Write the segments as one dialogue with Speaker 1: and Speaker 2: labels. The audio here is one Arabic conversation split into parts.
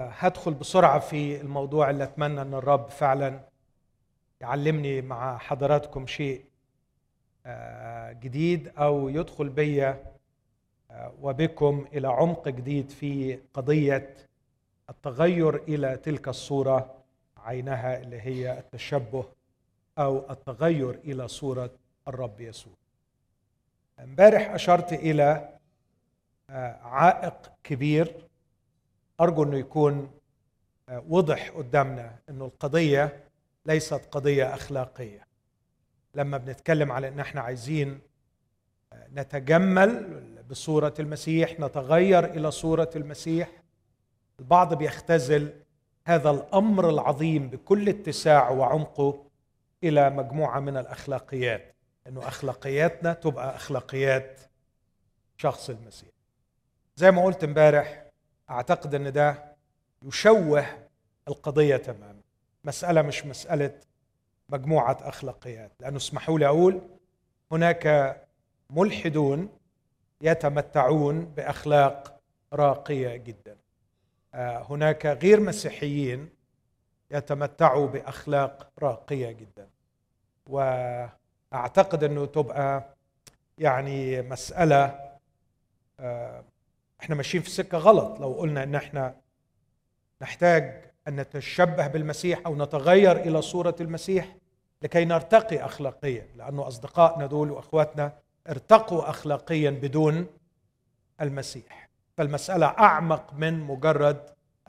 Speaker 1: هدخل بسرعة في الموضوع اللي أتمنى إن الرب فعلا يعلمني مع حضراتكم شيء آه، جديد أو يدخل بيا آه، وبكم إلى عمق جديد في قضية التغير إلى تلك الصورة عينها اللي هي التشبه أو التغير إلى صورة الرب يسوع. امبارح أشرت إلى آه، عائق كبير أرجو إنه يكون آه، وضح قدامنا إنه القضية ليست قضية أخلاقية. لما بنتكلم على إن إحنا عايزين آه، نتجمل بصورة المسيح نتغير إلى صورة المسيح البعض بيختزل هذا الأمر العظيم بكل اتساعه وعمقه إلى مجموعة من الأخلاقيات إنه أخلاقياتنا تبقى أخلاقيات شخص المسيح. زي ما قلت إمبارح أعتقد أن ده يشوه القضية تماما. مسألة مش مسألة مجموعة أخلاقيات. لأنه اسمحوا لي أقول هناك ملحدون يتمتعون بأخلاق راقية جدا. آه، هناك غير مسيحيين يتمتعوا بأخلاق راقية جدا. وأعتقد أنه تبقى يعني مسألة آه، إحنا ماشيين في سكة غلط. لو قلنا إن إحنا نحتاج أن نتشبه بالمسيح أو نتغير إلى صورة المسيح لكي نرتقي اخلاقيا لأنه أصدقائنا دول وأخواتنا ارتقوا اخلاقيا بدون المسيح. فالمسألة أعمق من مجرد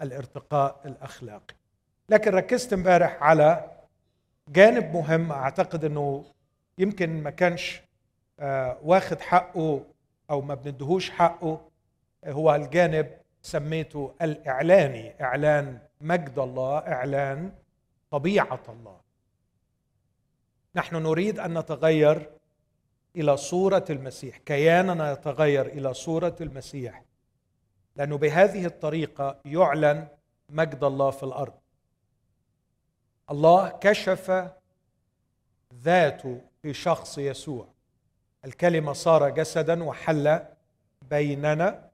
Speaker 1: الارتقاء الأخلاقي. لكن ركزت إمبارح على جانب مهم. أعتقد إنه يمكن ما كانش آه، واخد حقه أو ما بندهوش حقه هو الجانب سميته الإعلاني إعلان مجد الله إعلان طبيعة الله. نحن نريد أن نتغير إلى صورة المسيح. كياننا يتغير إلى صورة المسيح. لأنه بهذه الطريقة يعلن مجد الله في الأرض. الله كشف ذاته في شخص يسوع. الكلمة صار جسدا وحل بيننا.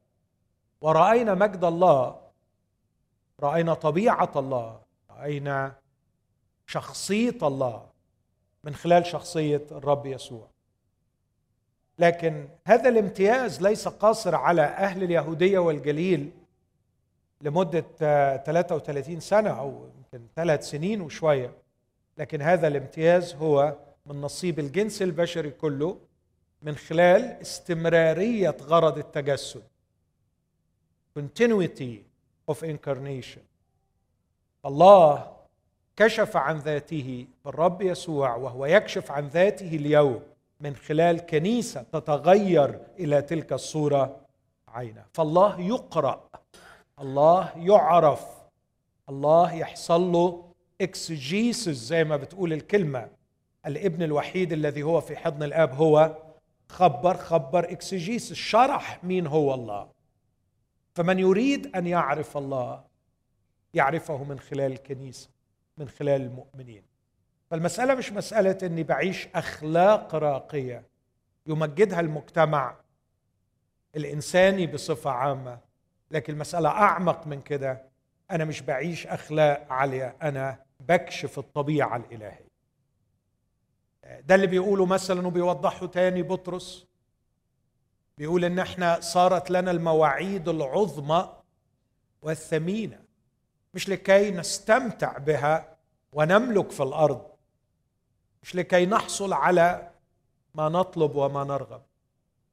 Speaker 1: ورأينا مجد الله رأينا طبيعة الله رأينا شخصية الله من خلال شخصية الرب يسوع. لكن هذا الامتياز ليس قاصر على أهل اليهودية والجليل لمدة 33 سنة أو يمكن ثلاث سنين وشوية لكن هذا الامتياز هو من نصيب الجنس البشري كله من خلال استمرارية غرض التجسد. Continuity of incarnation. الله كشف عن ذاته بالرب يسوع وهو يكشف عن ذاته اليوم من خلال كنيسة تتغير إلى تلك الصورة عينه فالله يقرأ الله يعرف الله يحصل له اكسجيسس زي ما بتقول الكلمة. الابن الوحيد الذي هو في حضن الآب هو خبر خبر اكسجيسس شرح مين هو الله. فمن يريد أن يعرف الله يعرفه من خلال الكنيسة من خلال المؤمنين. فالمسألة مش مسألة إني بعيش أخلاق راقية. يمجدها المجتمع الإنساني بصفة عامة. لكن المساله أعمق من كده أنا مش بعيش أخلاق عالية أنا بكشف الطبيعة الإلهية. ده اللي بيقوله مثلا وبيوضحه تاني بطرس. بيقول إن إحنا صارت لنا المواعيد العظمى والثمينة مش لكي نستمتع بها ونملك في الأرض مش لكي نحصل على ما نطلب وما نرغب.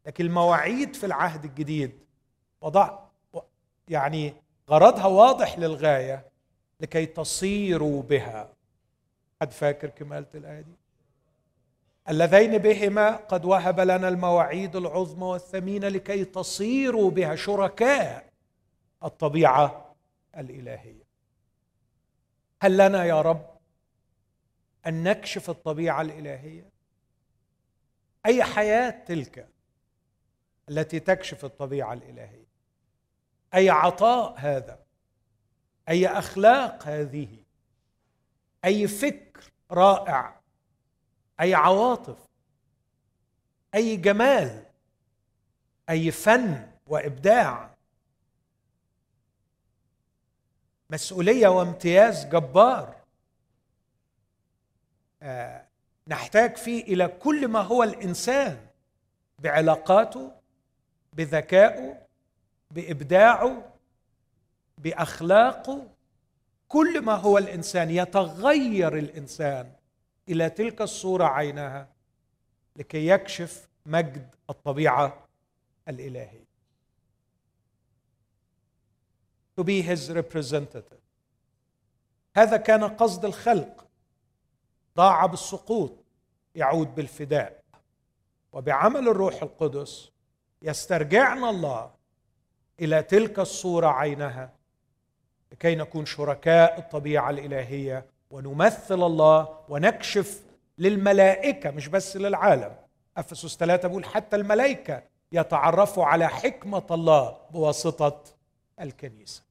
Speaker 1: لكن المواعيد في العهد الجديد وضع يعني غرضها واضح للغاية لكي تصيروا بها. حد فاكر كمالة الآية دي؟ اللذين بهما قد وهب لنا المواعيد العظمى والثمينة لكي تصيروا بها شركاء الطبيعة الإلهية. هل لنا يا رب أن نكشف الطبيعة الإلهية؟ أي حياة تلك التي تكشف الطبيعة الإلهية؟ أي عطاء هذا؟ أي أخلاق هذه؟ أي فكر رائع؟ أي عواطف أي جمال أي فن وإبداع. مسؤولية وامتياز جبار. آه نحتاج فيه إلى كل ما هو الإنسان بعلاقاته بذكائه بإبداعه بأخلاقه. كل ما هو الإنسان يتغير الإنسان. إلى تلك الصورة عينها لكي يكشف مجد الطبيعة الإلهية. To be his representative. هذا كان قصد الخلق. ضاع بالسقوط يعود بالفداء. وبعمل الروح القدس يسترجعنا الله إلى تلك الصورة عينها لكي نكون شركاء الطبيعة الإلهية ونمثل الله ونكشف للملائكة مش بس للعالم. أفسس ثلاثة بيقول حتى الملائكة يتعرفوا على حكمة الله بواسطة الكنيسة.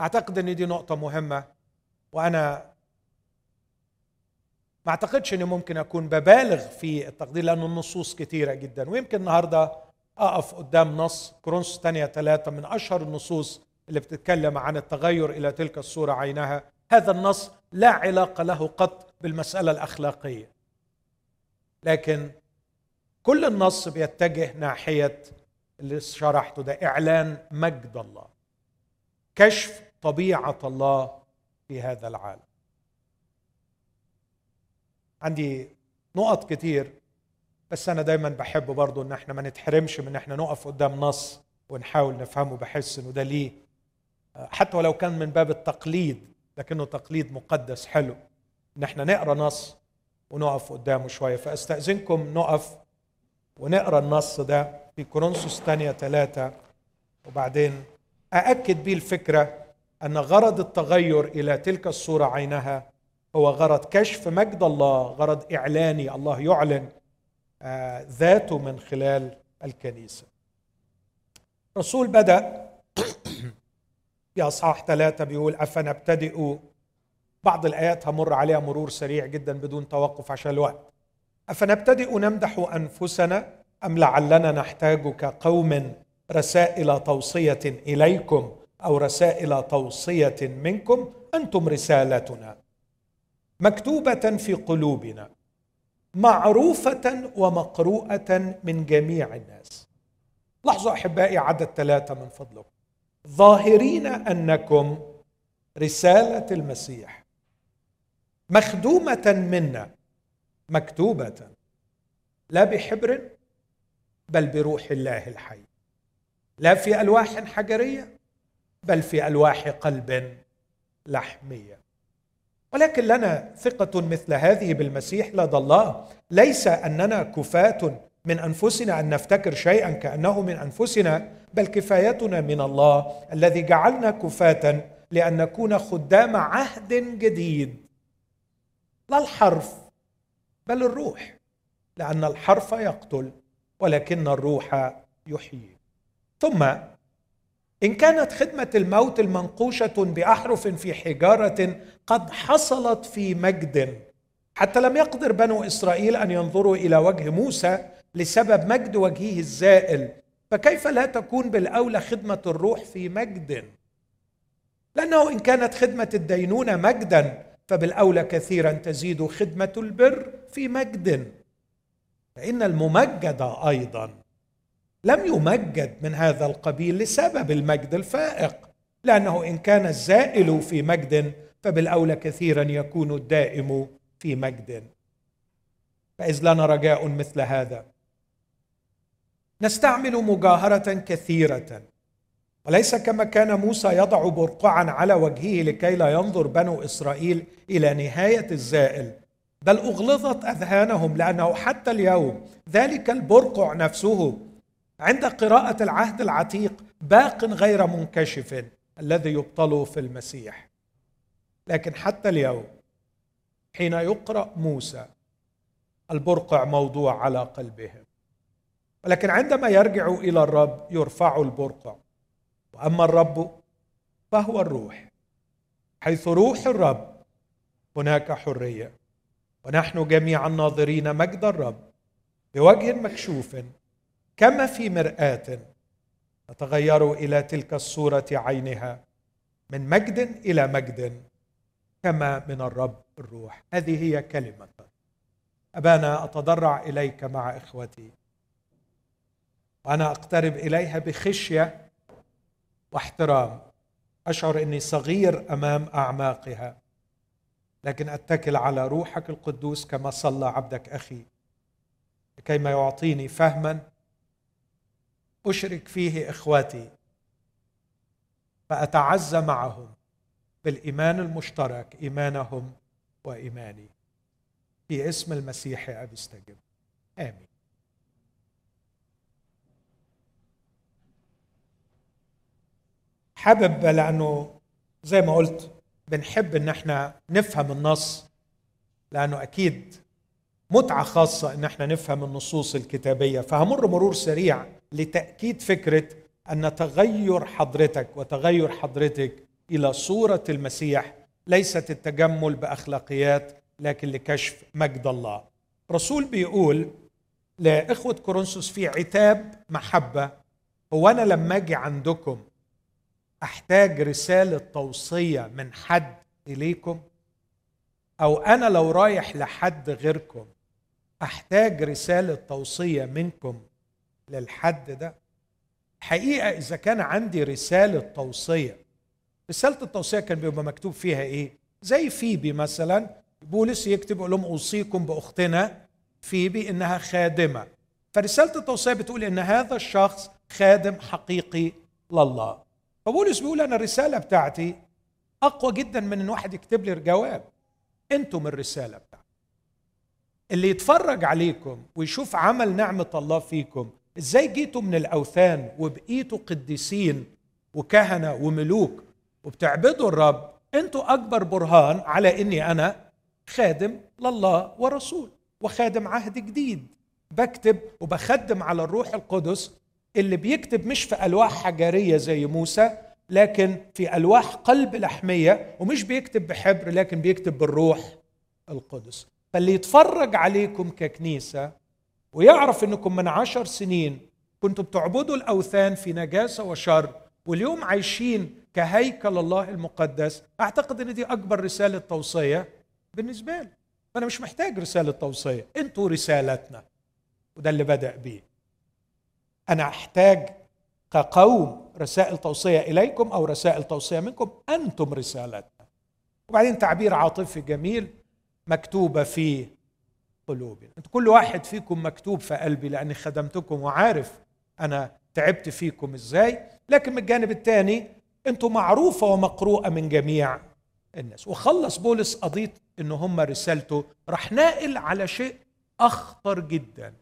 Speaker 1: أعتقد إن دي نقطة مهمة وأنا ما أعتقدش إني ممكن أكون ببالغ في التقدير لأن النصوص كثيره جدا. ويمكن النهارده أقف قدام نص كورنثوس الثانية ثلاثة من أشهر النصوص اللي بتتكلم عن التغير إلى تلك الصورة عينها هذا النص لا علاقة له قط بالمسألة الأخلاقية. لكن كل النص بيتجه ناحية اللي شرحته ده إعلان مجد الله كشف طبيعة الله في هذا العالم. عندي نقط كتير بس أنا دايما بحب برضو إن إحنا ما نتحرمش من إن إحنا نقف قدام نص ونحاول نفهمه بحس إنه ده ليه حتى ولو كان من باب التقليد لكنه تقليد مقدس حلو. ان إحنا نقرأ نص ونقف قدامه شوية. فأستأذنكم نقف ونقرأ النص ده في كورنثوس الثانية ثلاثة وبعدين أأكد به الفكرة أن غرض التغير إلى تلك الصورة عينها هو غرض كشف مجد الله غرض إعلاني الله يعلن آه، ذاته من خلال الكنيسة. الرسول بدأ في أصحاح ثلاثة بيقول أفنبتدئ. بعض الآيات همر عليها مرور سريع جدا بدون توقف عشان الوقت. أفنبتدئ نمدح أنفسنا أم لعلنا نحتاج كقوم رسائل توصية إليكم أو رسائل توصية منكم؟ أنتم رسالتنا. مكتوبة في قلوبنا. معروفة ومقروءة من جميع الناس. لاحظوا أحبائي عدد ثلاثة من فضلكم. ظاهرين أنكم رسالة المسيح. مخدومة منا مكتوبة لا بحبر بل بروح الله الحي. لا في ألواح حجرية بل في ألواح قلب لحمية. ولكن لنا ثقة مثل هذه بالمسيح لدى الله. ليس أننا كفاة من أنفسنا أن نفتكر شيئا كأنه من أنفسنا بل كفايتنا من الله الذي جعلنا كفاة لأن نكون خدام عهد جديد. لا الحرف بل الروح لأن الحرف يقتل ولكن الروح يحيي. ثم إن كانت خدمة الموت المنقوشة بأحرف في حجارة قد حصلت في مجد حتى لم يقدر بنو إسرائيل أن ينظروا إلى وجه موسى لسبب مجد وجهه الزائل فكيف لا تكون بالأولى خدمة الروح في مجد؟ لأنه إن كانت خدمة الدينونة مجدا فبالأولى كثيرا تزيد خدمة البر في مجد. فإن الممجد أيضا لم يمجد من هذا القبيل لسبب المجد الفائق لأنه إن كان الزائل في مجد فبالأولى كثيرا يكون الدائم في مجد. فإذ لنا رجاء مثل هذا. نستعمل مجاهرة كثيرة. وليس كما كان موسى يضع برقعا على وجهه لكي لا ينظر بنو إسرائيل إلى نهاية الزائل. بل أغلظت أذهانهم لأنه حتى اليوم ذلك البرقع نفسه عند قراءة العهد العتيق باق غير منكشف الذي يبطل في المسيح. لكن حتى اليوم حين يقرأ موسى البرقع موضوع على قلبهم ولكن عندما يرجع إلى الرب يرفع البرقع. وأما الرب فهو الروح. حيث روح الرب هناك حرية. ونحن جميعا ناظرين مجد الرب بوجه مكشوف كما في مرآة نتغير إلى تلك الصورة عينها من مجد إلى مجد كما من الرب الروح. هذه هي كلمة. أبانا أتضرع إليك مع إخوتي. وأنا أقترب إليها بخشية واحترام. أشعر إني صغير أمام أعماقها. لكن أتكل على روحك القدوس كما صلى عبدك أخي. لكيما يعطيني فهما أشرك فيه إخواتي. فاتعزى معهم بالإيمان المشترك إيمانهم وإيماني. في اسم المسيح أبي استجب. آمين. حابب لأنه زي ما قلت بنحب إن إحنا نفهم النص لأنه أكيد متعة خاصة إن إحنا نفهم النصوص الكتابية. فهمر مرور سريع لتأكيد فكرة أن تغير حضرتك وتغير حضرتك إلى صورة المسيح ليست التجمل بأخلاقيات لكن لكشف مجد الله. رسول بيقول لإخوة كورنثوس في عتاب محبة هو أنا لما أجي عندكم أحتاج رسالة توصية من حد إليكم؟ أو أنا لو رايح لحد غيركم أحتاج رسالة توصية منكم للحد ده؟ حقيقة إذا كان عندي رسالة توصية رسالة التوصية كان بيبقى مكتوب فيها إيه؟ زي فيبي مثلا بولس يكتب يقول لهم أوصيكم بأختنا فيبي إنها خادمة. فرسالة التوصية بتقول إن هذا الشخص خادم حقيقي لله. فبولس بيقول أنا الرسالة بتاعتي أقوى جدا من إن واحد يكتب لي جواب. أنتم الرسالة بتاعتي. اللي يتفرج عليكم ويشوف عمل نعمة الله فيكم إزاي جيتوا من الأوثان وبقيتوا قديسين وكهنة وملوك وبتعبدوا الرب أنتوا أكبر برهان على إني أنا خادم لله ورسول وخادم عهد جديد. بكتب وبخدم على الروح القدس اللي بيكتب مش في ألواح حجرية زي موسى لكن في ألواح قلب لحميه ومش بيكتب بحبر لكن بيكتب بالروح القدس. فاللي يتفرج عليكم ككنيسة ويعرف إنكم من عشر سنين كنتوا بتعبدوا الأوثان في نجاسة وشر واليوم عايشين كهيكل الله المقدس أعتقد إن دي أكبر رسالة توصية بالنسبة لي. أنا مش محتاج رسالة توصية أنتوا رسالتنا. وده اللي بدأ بيه. أنا أحتاج كقوم رسائل توصية إليكم أو رسائل توصية منكم. أنتم رسالتنا وبعدين تعبير عاطفي جميل مكتوبة في قلوبنا انت كل واحد فيكم مكتوب في قلبي لأني خدمتكم وعارف أنا تعبت فيكم إزاي. لكن من الجانب الثاني أنتم معروفة ومقروءة من جميع الناس. وخلص بولس قضية إن هم رسالته. راح ناقل على شيء أخطر جدا.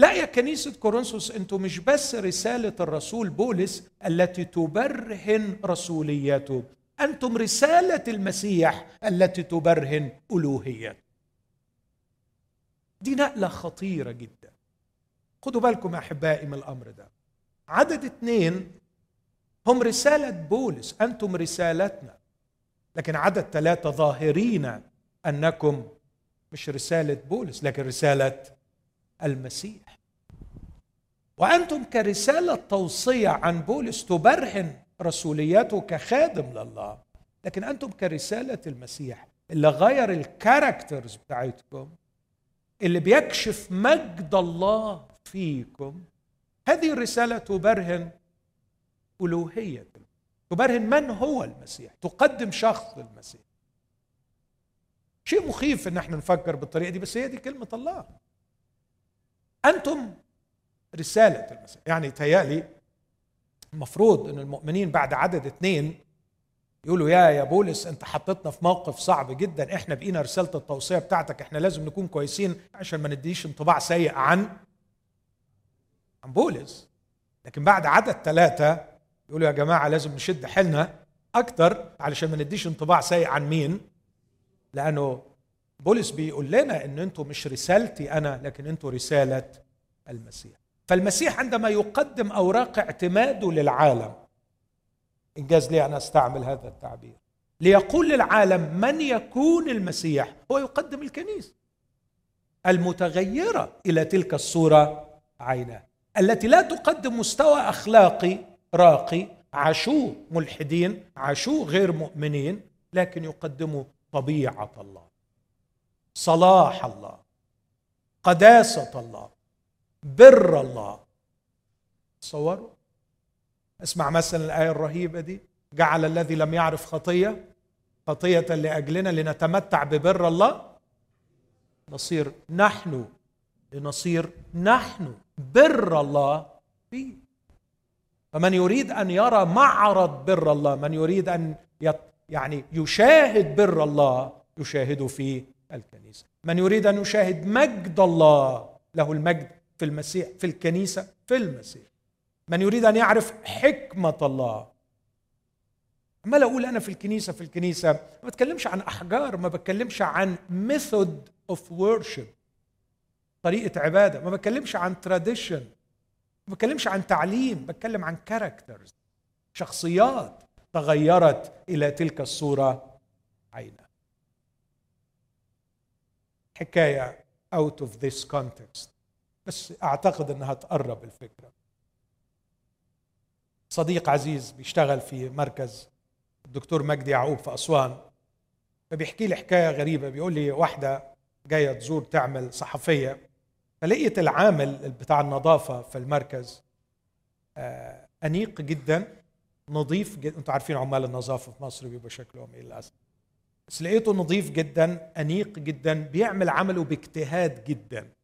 Speaker 1: لا يا كنيسة كورنثوس أنتم مش بس رسالة الرسول بولس التي تبرهن رسوليته أنتم رسالة المسيح التي تبرهن ألوهيته. دي نقلة خطيرة جدا. خدوا بالكم أحبائي من الأمر ده. عدد اثنين هم رسالة بولس أنتم رسالتنا. لكن عدد ثلاثة ظاهرين أنكم مش رسالة بولس لكن رسالة المسيح. وأنتم كرسالة توصية عن بولس تبرهن رسوليته كخادم لله. لكن أنتم كرسالة المسيح اللي غير الكاركترز بتاعتكم اللي بيكشف مجد الله فيكم. هذه الرسالة تبرهن ألوهية. تبرهن من هو المسيح؟ تقدم شخص المسيح. شيء مخيف إن إحنا نفكر بالطريقة دي بس هي دي كلمة الله. أنتم رسالة المسيح. يعني تهيألي المفروض إن المؤمنين بعد عدد اثنين يقولوا يا يا بولس أنت حطيتنا في موقف صعب جدا. إحنا بقينا رسالة التوصية بتاعتك. إحنا لازم نكون كويسين عشان ما نديش انطباع سيء عن عن بولس. لكن بعد عدد ثلاثة يقولوا يا جماعة لازم نشد حيلنا أكتر علشان ما نديش انطباع سيء عن مين؟ لأنه بولس بيقول لنا إن أنتم مش رسالتي أنا لكن أنتم رسالة المسيح. فالمسيح عندما يقدم أوراق اعتماده للعالم إنجاز لي أن أستعمل هذا التعبير ليقول للعالم من يكون المسيح؟ هو يقدم الكنيسه المتغيرة إلى تلك الصورة عيناه التي لا تقدم مستوى أخلاقي راقي عاشوه ملحدين عاشوه غير مؤمنين لكن يقدموا طبيعة الله صلاح الله قداسة الله. بر الله. تصوروا؟ اسمع مثلا الآية الرهيبة دي. جعل الذي لم يعرف خطية خطية لأجلنا لنتمتع ببر الله. نصير نحن لنصير نحن بر الله فيه. فمن يريد أن يرى معرض بر الله من يريد أن يعني يشاهد بر الله يشاهده في الكنيسة. من يريد أن يشاهد مجد الله له المجد في المسيح في الكنيسة في المسيح. من يريد أن يعرف حكمة الله. عمال أقول أنا في الكنيسة في الكنيسة. ما بتكلمش عن أحجار ما بتكلمش عن method of worship طريقة عبادة. ما بتكلمش عن tradition ما بتكلمش عن تعليم بتكلم عن characters شخصيات تغيرت إلى تلك الصورة عينا حكاية out of this context. بس أعتقد إنها تقرب الفكرة. صديق عزيز بيشتغل في مركز الدكتور مجدي يعقوب في أسوان فبيحكي لي حكاية غريبة. بيقول لي واحدة جاية تزور تعمل صحفية فلقيت العامل بتاع النظافة في المركز آه، أنيق جدا نظيف جدا أنتوا عارفين عمال النظافة في مصر بيبقى شكلهم إيه للأسف. بس لقيته نظيف جدا أنيق جدا بيعمل عمله باجتهاد جدا.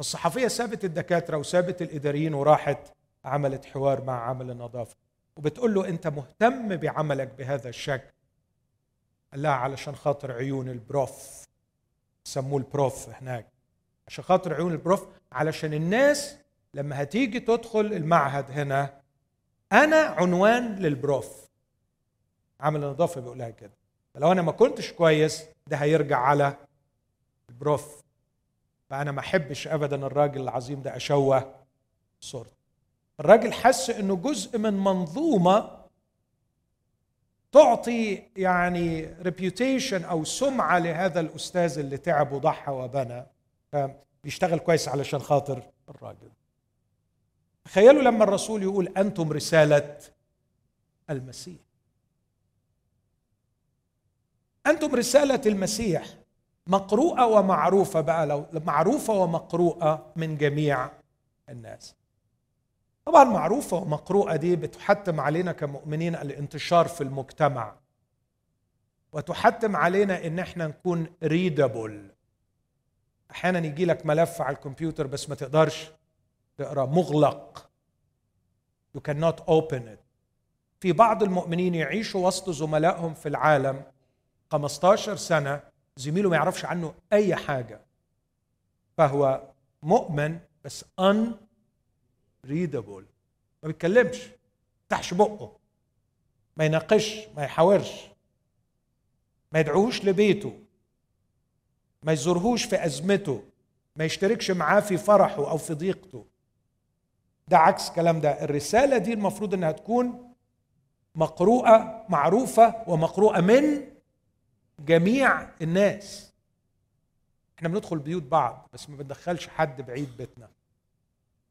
Speaker 1: الصحفية سابت الدكاترة وسابت الإداريين وراحت عملت حوار مع عامل النظافة. وبتقول له أنت مهتم بعملك بهذا الشكل. قال لها علشان خاطر عيون البروف سموه البروف هناك. عشان خاطر عيون ال prof علشان الناس لما هتيجي تدخل المعهد هنا أنا عنوان لل prof. عامل النظافة بيقول لها كده. فلو أنا ما كنتش كويس ده هيرجع على ال prof. فانا ما أحبش ابدا الراجل العظيم ده أشوه صورته. الراجل حس إنه جزء من منظومة تعطي يعني reputation أو سمعة لهذا الأستاذ اللي تعب وضحى وبنى. فبيشتغل كويس علشان خاطر الراجل. تخيلوا لما الرسول يقول أنتم رسالة المسيح. أنتم رسالة المسيح. مقروءة ومعروفة بقى لو معروفة ومقروءة من جميع الناس. طبعا معروفة ومقروءة دي بتحتم علينا كمؤمنين الانتشار في المجتمع. وتحتم علينا إن إحنا نكون ريدابل أحيانا يجي لك ملف على الكمبيوتر بس ما تقدرش تقرأ مغلق. You cannot open it. في بعض المؤمنين يعيشوا وسط زملائهم في العالم 15 سنة زميله ما يعرفش عنه أي حاجة. فهو مؤمن بس unreadable. ما بيتكلمش. ما يفتحش بقه. ما يناقش ما يحاورش. ما يدعوش لبيته. ما يزورهوش في أزمته. ما يشتركش معاه في فرحه أو في ضيقته. ده عكس الكلام ده. الرسالة دي المفروض إنها تكون مقروءة معروفة ومقروءة من جميع الناس. إحنا بندخل بيوت بعض بس ما بندخلش حد بعيد بيتنا.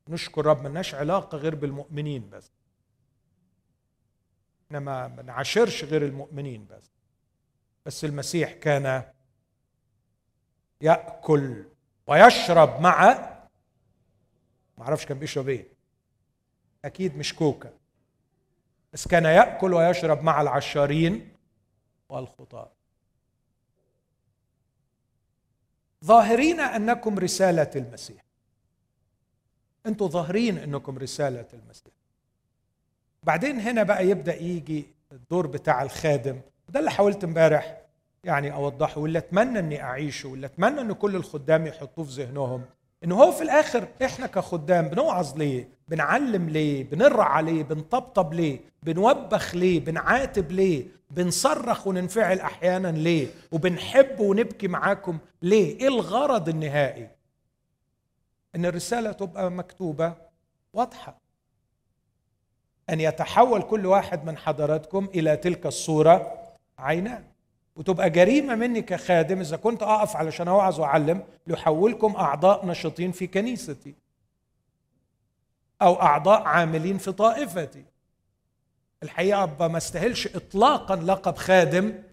Speaker 1: نشكر رب ملناش علاقة غير بالمؤمنين بس. إحنا ما بنعاشرش غير المؤمنين بس. بس المسيح كان يأكل ويشرب مع ما أعرفش كان بيشرب إيه. أكيد مش كوكا. بس كان يأكل ويشرب مع العشارين والخطاة. ظاهرين أنكم رسالة المسيح. أنتم ظاهرين أنكم رسالة المسيح. بعدين هنا بقى يبدأ يجي الدور بتاع الخادم. وده اللي حاولت امبارح يعني أوضحه واللي أتمنى إني أعيشه واللي أتمنى إن كل الخدام يحطوه في ذهنهم. ان هو في الآخر إحنا كخدام بنوعظ ليه؟ بنعلم ليه؟ بنرعى ليه؟ بنطبطب ليه؟ بنوبخ ليه؟ بنعاتب ليه؟ بنصرخ وننفعل أحيانا ليه؟ وبنحب ونبكي معاكم ليه؟ إيه الغرض النهائي؟ إن الرسالة تبقى مكتوبة واضحة. أن يتحول كل واحد من حضراتكم إلى تلك الصورة عيناه. وتبقى جريمة مني كخادم إذا كنت أقف علشان أوعظ وأعلم ليحولكم أعضاء نشطين في كنيستي أو أعضاء عاملين في طائفتي. الحقيقة ما استاهلش اطلاقا لقب خادم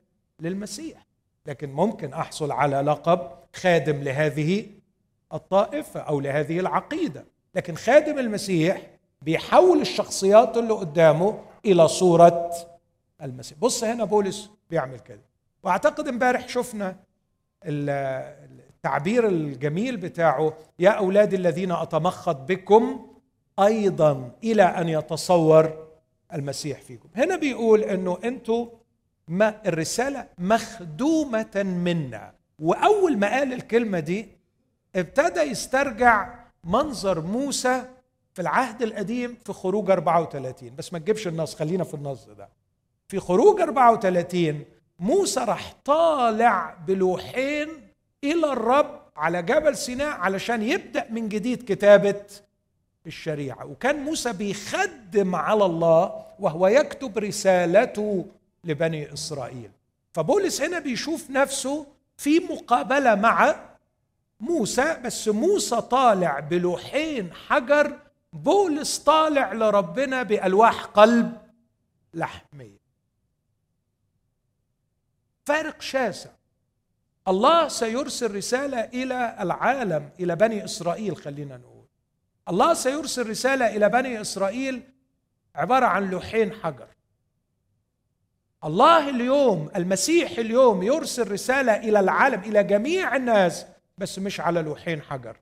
Speaker 1: للمسيح لكن ممكن أحصل على لقب خادم لهذه الطائفة أو لهذه العقيدة. لكن خادم المسيح بيحول الشخصيات اللي قدامه إلى صورة المسيح. بص هنا بولس بيعمل كده. واعتقد امبارح شفنا التعبير الجميل بتاعه. يا اولادي الذين أتمخض بكم أيضا إلى أن يتصور المسيح فيكم. هنا بيقول إنه أنتوا ما الرسالة مخدومة منا. وأول ما قال الكلمة دي ابتدى يسترجع منظر موسى في العهد القديم في خروج 34 بس ما تجيبش النص خلينا في النص ده. في خروج 34 موسى راح طالع بلوحين إلى الرب على جبل سيناء علشان يبدأ من جديد كتابة الشريعة. وكان موسى بيخدم على الله وهو يكتب رسالته لبني إسرائيل. فبولس هنا بيشوف نفسه في مقابلة مع موسى بس موسى طالع بلوحين حجر بولس طالع لربنا بألواح قلب لحمية. فارق شاسع. الله سيرسل رسالة إلى العالم إلى بني إسرائيل خلينا نقول. الله سيرسل رسالة إلى بني إسرائيل عبارة عن لوحين حجر. الله اليوم المسيح اليوم يرسل رسالة إلى العالم إلى جميع الناس بس مش على لوحين حجر.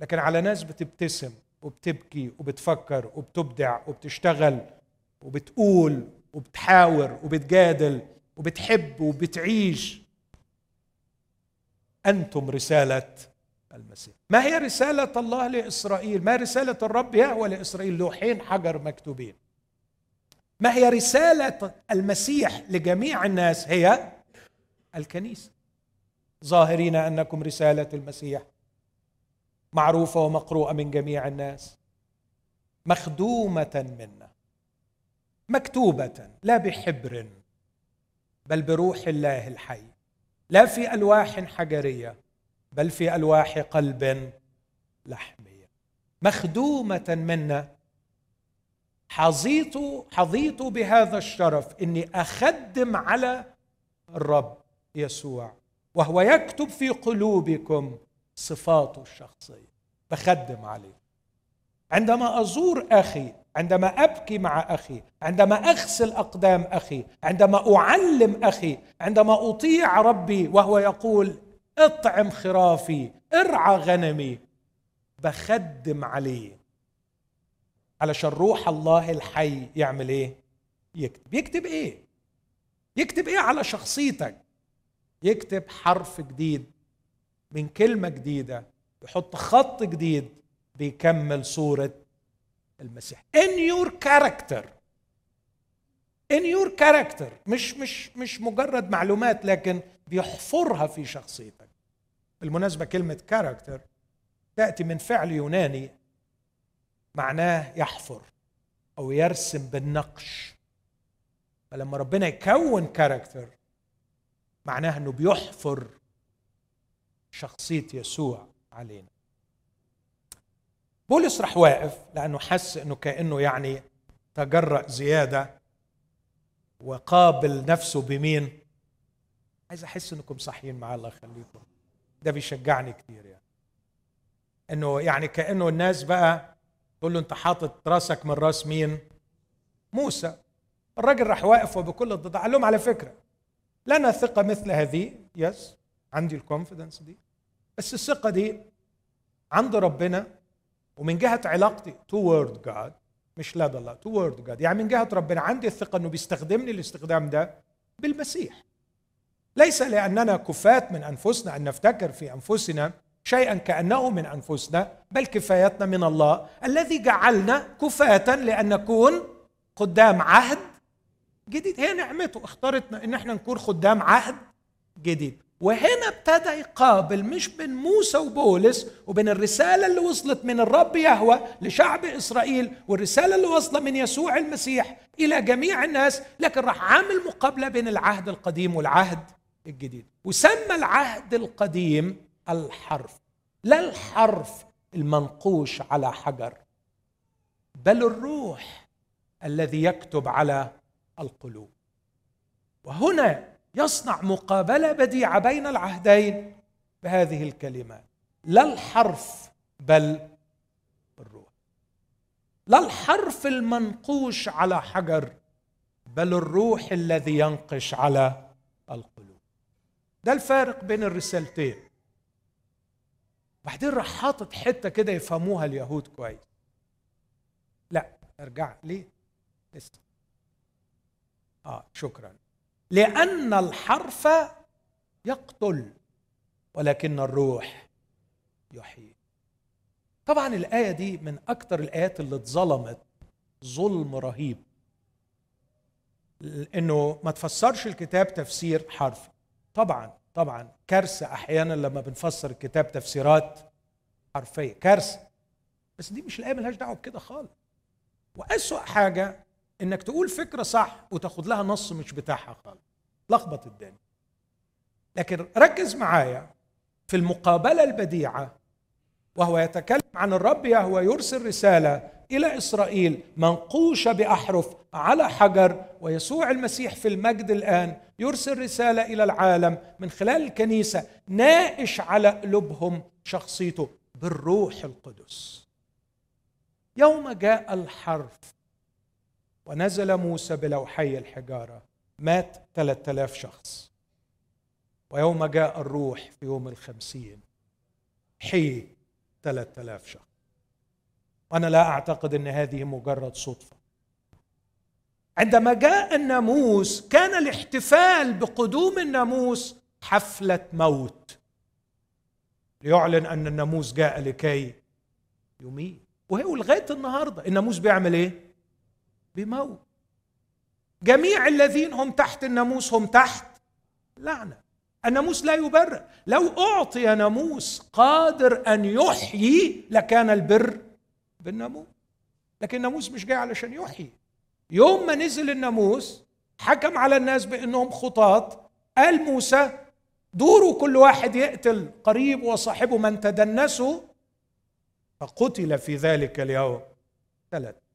Speaker 1: لكن على ناس بتبتسم وبتبكي وبتفكر وبتبدع وبتشتغل وبتقول وبتحاور وبتجادل. وبتحب وبتعيش. أنتم رسالة المسيح. ما هي رسالة الله لإسرائيل؟ ما رسالة الرب يهوى لإسرائيل؟ لوحين حجر مكتوبين. ما هي رسالة المسيح لجميع الناس؟ هي الكنيسة. ظاهرين أنكم رسالة المسيح. معروفة ومقروءة من جميع الناس. مخدومة منا. مكتوبة لا بحبر. بل بروح الله الحي. لا في ألواح حجرية بل في ألواح قلب لحمية. مخدومة منا. حظيت حظيت بهذا الشرف إني أخدم على الرب يسوع وهو يكتب في قلوبكم صفاته الشخصية. بخدم عليه. عندما أزور أخي عندما أبكي مع أخي عندما أغسل أقدام أخي عندما أعلم أخي عندما أطيع ربي وهو يقول اطعم خرافي ارعى غنمي بخدم عليه. علشان روح الله الحي يعمل إيه؟ يكتب. يكتب إيه؟ يكتب إيه على شخصيتك؟ يكتب حرف جديد من كلمة جديدة يحط خط جديد بيكمل صورة المسيح. In your character. In your character. مش مش مش مجرد معلومات لكن بيحفرها في شخصيتك. بالمناسبة كلمة character تأتي من فعل يوناني معناه يحفر أو يرسم بالنقش. فلما ربنا يكون كاركتر معناه إنه بيحفر شخصية يسوع علينا. بولس راح واقف لأنه حس إنه كأنه يعني تجرأ زيادة وقابل نفسه بمين؟ عايز أحس إنكم صحيين معايا الله يخليكم ده بيشجعني كتير يعني. إنه يعني كأنه الناس بقى تقول له أنت حاطط راسك من راس مين؟ موسى. الراجل راح واقف وبكل الضد قال لهم على فكرة لنا ثقة مثل هذه. yes عندي ال confidence دي. بس الثقة دي عند ربنا ومن جهة علاقتي toward God مش لدى الله toward God يعني من جهة ربنا عندي الثقة إنه بيستخدمني الاستخدام ده بالمسيح. ليس لأننا كفاة من أنفسنا أن نفتكر في أنفسنا شيئا كأنه من أنفسنا بل كفايتنا من الله الذي جعلنا كفاة لأن نكون خدام عهد جديد. هي نعمته اختارتنا إن إحنا نكون خدام عهد جديد. وهنا ابتدى يقابل مش بين موسى وبولس وبين الرسالة اللي وصلت من الرب يهوى لشعب إسرائيل والرسالة اللي وصلت من يسوع المسيح إلى جميع الناس لكن راح عامل مقابلة بين العهد القديم والعهد الجديد. وسمى العهد القديم الحرف لا الحرف المنقوش على حجر بل الروح الذي يكتب على القلوب. وهنا يصنع مقابلة بديعة بين العهدين بهذه الكلمات. لا الحرف بل الروح لا الحرف المنقوش على حجر بل الروح الذي ينقش على القلوب. ده الفارق بين الرسالتين. بعدين راح حاطط حتة كده يفهموها اليهود كويس. لا ارجع ليه لسه. آه شكرا. لأن الحرف يقتل ولكن الروح يحيي. طبعا الآية دي من أكثر الآيات اللي اتظلمت ظلم رهيب. إنه ما تفسرش الكتاب تفسير حرفي طبعا طبعا كارثة أحيانا لما بنفسر الكتاب تفسيرات حرفية. كارثة. بس دي مش الآية ملهاش دعوة بكده خالص. وأسوأ حاجة إنك تقول فكرة صح وتاخد لها نص مش بتاعها خالص. لخبط الدنيا. لكن ركز معايا في المقابلة البديعة وهو يتكلم عن الرب يهوى يرسل رسالة إلى إسرائيل منقوشة بأحرف على حجر ويسوع المسيح في المجد الآن يرسل رسالة إلى العالم من خلال الكنيسة ناقش على قلوبهم شخصيته بالروح القدس. يوم جاء الحرف ونزل موسى بلوحي الحجارة مات 3000 شخص. ويوم جاء الروح في يوم الخمسين حي 3000 شخص. وأنا لا أعتقد إن هذه مجرد صدفة. عندما جاء الناموس كان الاحتفال بقدوم الناموس حفلة موت. ليعلن أن الناموس جاء لكي يميت. وهو لغاية النهارده. الناموس بيعمل إيه؟ بيموت جميع الذين هم تحت الناموس هم تحت لعنة. الناموس لا يبرر. لو أعطي ناموس قادر أن يحيي لكان البر بالناموس. لكن الناموس مش جاي علشان يحيي. يوم ما نزل الناموس حكم على الناس بأنهم خطاة. قال موسى دوروا كل واحد يقتل قريب وصاحبه من تدنسوا. فقتل في ذلك اليوم ثلاثة.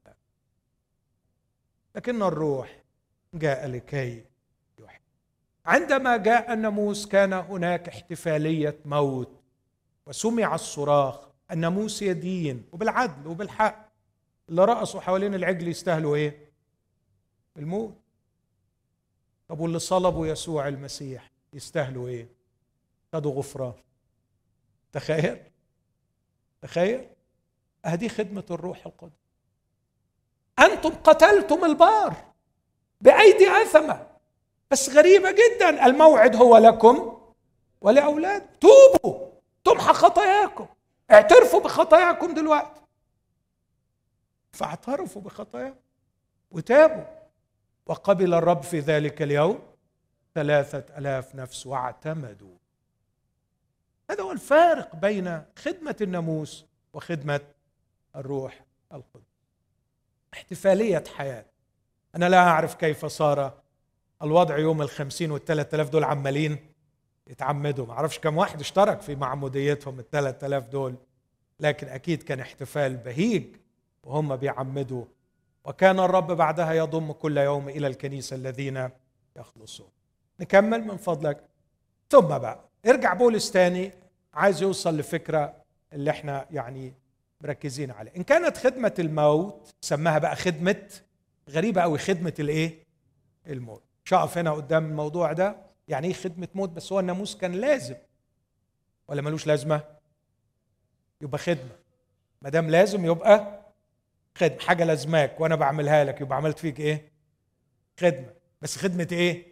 Speaker 1: لكن الروح جاء لكي يحيي. عندما جاء الناموس كان هناك احتفالية موت وسمع الصراخ الناموس يدين وبالعدل وبالحق. اللي رقصوا حوالين العجل يستاهلوا إيه؟ الموت. طب واللي صلبوا يسوع المسيح يستاهلوا إيه؟ خدوا غفران تخيل؟ تخيل؟ أهدي خدمة الروح القدس. أنتم قتلتم البار بأيدي آثمة. بس غريبة جدا الموعد هو لكم ولأولاد. توبوا تمحى خطاياكم. اعترفوا بخطاياكم دلوقتي. فاعترفوا بخطاياهم وتابوا. وقبل الرب في ذلك اليوم ثلاثة ألاف نفس واعتمدوا. هذا هو الفارق بين خدمة الناموس وخدمة الروح القدس. احتفالية حياة. أنا لا أعرف كيف صار الوضع يوم الخمسين والثلاثة آلاف دول عمالين يتعمدوا. ما أعرفش كم واحد اشترك في معموديتهم ال 3000 دول لكن أكيد كان احتفال بهيج وهم بيعمدوا. وكان الرب بعدها يضم كل يوم إلى الكنيسة الذين يخلصون. نكمل من فضلك. ثم بقى ارجع بولس تاني عايز يوصل لفكرة اللي إحنا يعني مركزين عليه. إن كانت خدمة الموت سماها بقى خدمة غريبة قوي خدمة الإيه؟ الموت. شقف هنا قدام الموضوع ده يعني إيه خدمة موت؟ بس هو الناموس كان لازم. ولا ملوش لازمة؟ يبقى خدمة. ما دام لازم يبقى خدمة. حاجة لازماك وأنا بعملها لك يبقى عملت فيك إيه؟ خدمة. بس خدمة إيه؟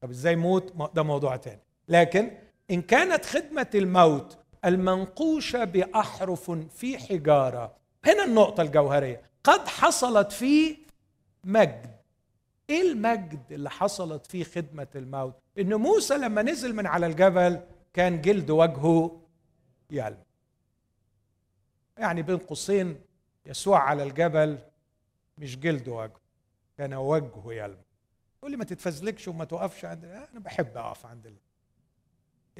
Speaker 1: طب إزاي موت؟ ده موضوع تاني. لكن إن كانت خدمة الموت المنقوشة بأحرف في حجارة. هنا النقطة الجوهرية. قد حصلت فيه مجد. إيه المجد اللي حصلت فيه خدمة الموت؟ إن موسى لما نزل من على الجبل كان جلد وجهه يلمع. يعني بين قوسين يسوع على الجبل مش جلد وجهه كان وجهه يلمع. تقول لي ما تتفزلكش وما توقفش عند أنا بحب أقف عند ال...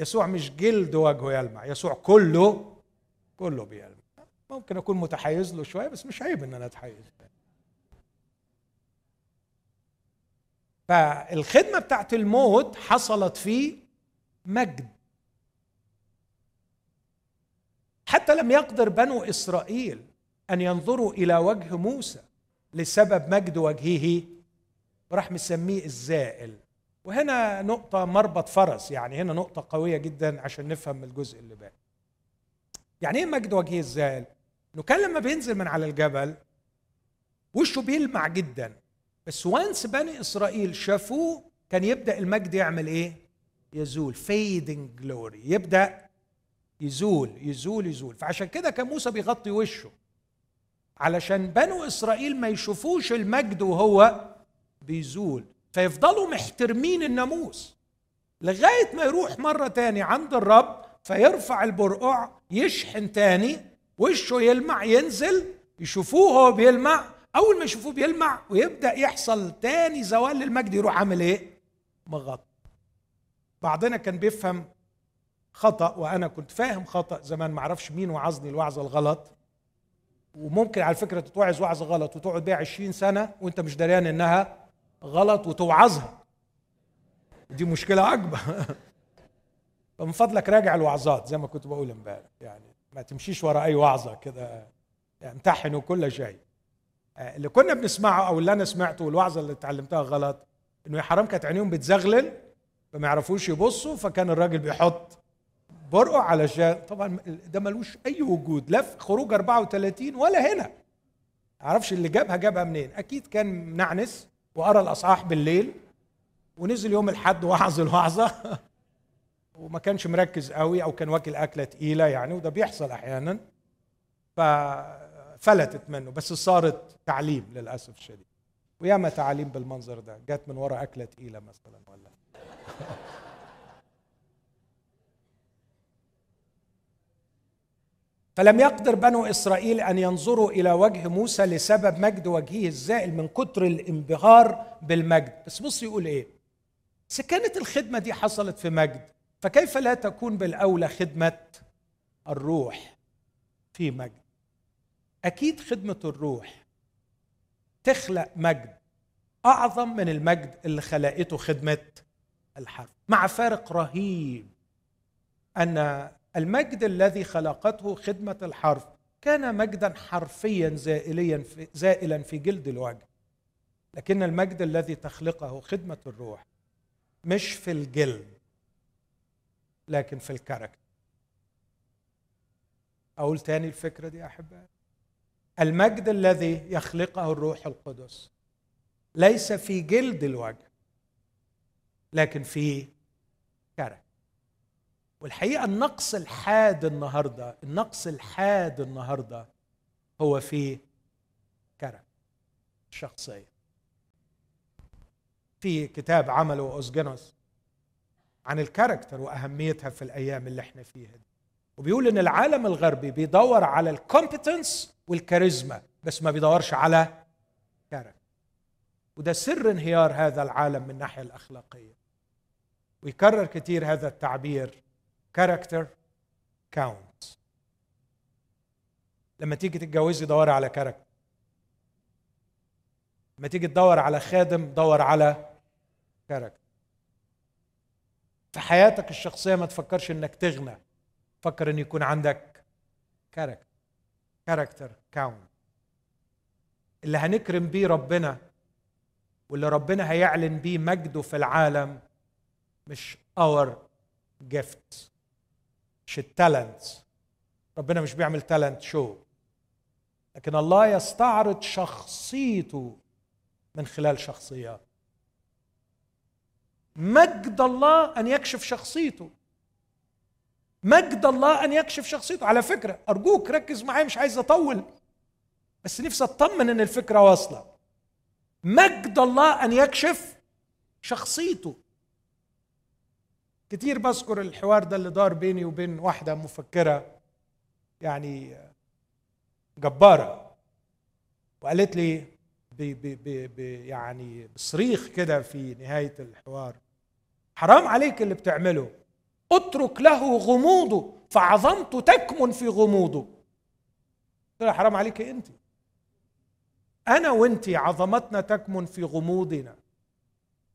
Speaker 1: يسوع مش جلد وجهه يلمع يسوع كله كله بيلمع. ممكن أكون متحيز له شوية بس مش عيب إن أنا أتحيز. فالخدمة بتاعت الموت حصلت في مجد. حتى لم يقدر بنو إسرائيل أن ينظروا إلى وجه موسى لسبب مجد وجهه راح مسميه الزائل. وهنا نقطة مربط فرس يعني هنا نقطة قوية جدا عشان نفهم الجزء اللي باقي. يعني إيه مجد وجهه الزائل؟ إنه كان لما بينزل من على الجبل وشه بيلمع جدا. بس once بني إسرائيل شافوه كان يبدأ المجد يعمل إيه؟ يزول fading glory يبدأ يزول يزول يزول. فعشان كده كان موسى بيغطي وشه. علشان بنو إسرائيل ما يشوفوش المجد وهو بيزول. فيفضلوا محترمين الناموس لغاية ما يروح مرة تاني عند الرب فيرفع البرقع يشحن تاني وشه يلمع ينزل يشوفوه هو بيلمع. أول ما يشوفوه بيلمع ويبدأ يحصل تاني زوال للمجد يروح عامل إيه؟ مغطى بعضنا كان بيفهم خطأ وأنا كنت فاهم خطأ زمان ما أعرفش مين وعظني الوعظه الغلط. وممكن على فكرة تتوعظ وعظه غلط وتقعد بيها 20 سنة وأنت مش دريان إنها غلط وتوعظها. دي مشكلة أكبر. فمن فضلك راجع الوعظات زي ما كنت بقول امبارح. يعني ما تمشيش ورا أي وعظة كده. امتحنوا كل شيء. آه، اللي كنا بنسمعه أو اللي أنا سمعته والوعظة اللي اتعلمتها غلط إنه يا حرام كانت عينيهم بتزغلل فما يعرفوش يبصوا فكان الراجل بيحط برقع علشان طبعا ده ملوش أي وجود لا في خروج 34 ولا هنا. معرفش اللي جابها جابها منين. أكيد كان منعنس وقرا الاصحاح بالليل ونزل يوم الحد وعظ الوعظة. وما كانش مركز قوي أو كان واكل أكلة تقيلة يعني وده بيحصل أحيانا. ففلتت منه بس صارت تعليم للأسف الشديد. وياما تعاليم بالمنظر ده جت من وراء أكلة تقيلة مثلا ولا. فلم يقدر بنو إسرائيل أن ينظروا إلى وجه موسى لسبب مجد وجهه الزائل من كتر الانبهار بالمجد. بس بص يقول إيه؟ اذا كانت الخدمة دي حصلت في مجد فكيف لا تكون بالأولى خدمة الروح في مجد؟ أكيد خدمة الروح تخلق مجد أعظم من المجد اللي خلقته خدمة الحرف مع فارق رهيب أن المجد الذي خلقته خدمة الحرف كان مجدا حرفيا زائليا في زائلا في جلد الوجه. لكن المجد الذي تخلقه خدمة الروح مش في الجلد لكن في ال character. أقول تاني الفكرة دي أحبائي. المجد الذي يخلقه الروح القدس ليس في جلد الوجه لكن في character. والحقيقة النقص الحاد النهارده النقص الحاد النهارده هو في character الشخصيه في كتاب عمله أوز جينيس عن ال character وأهميتها في الأيام اللي إحنا فيها دي. وبيقول إن العالم الغربي بيدور على ال competence والكاريزما بس ما بيدورش على character وده سر انهيار هذا العالم من الناحية الأخلاقية. ويكرر كثير هذا التعبير character counts لما تيجي تتجوزي دوري على character لما تيجي تدور على خادم دور على character في حياتك الشخصية ما تفكرش إنك تغنى. فكر إن يكون عندك character character counts اللي هنكرم بيه ربنا واللي ربنا هيعلن بيه مجده في العالم مش our gift مش ال talent ربنا مش بيعمل talent show لكن الله يستعرض شخصيته من خلال شخصيات. مجد الله أن يكشف شخصيته. مجد الله أن يكشف شخصيته. على فكرة أرجوك ركز معايا مش عايز أطول بس نفسي أطمن إن الفكرة واصلة. مجد الله أن يكشف شخصيته. كتير بذكر الحوار ده اللي دار بيني وبين واحدة مفكرة يعني جبارة. وقالت لي بي بي بي بي يعني بصريخ كده في نهاية الحوار حرام عليك اللي بتعمله. اترك له غموضه فعظمته تكمن في غموضه. قلت لها حرام عليك انت. أنا وانت عظمتنا تكمن في غموضنا.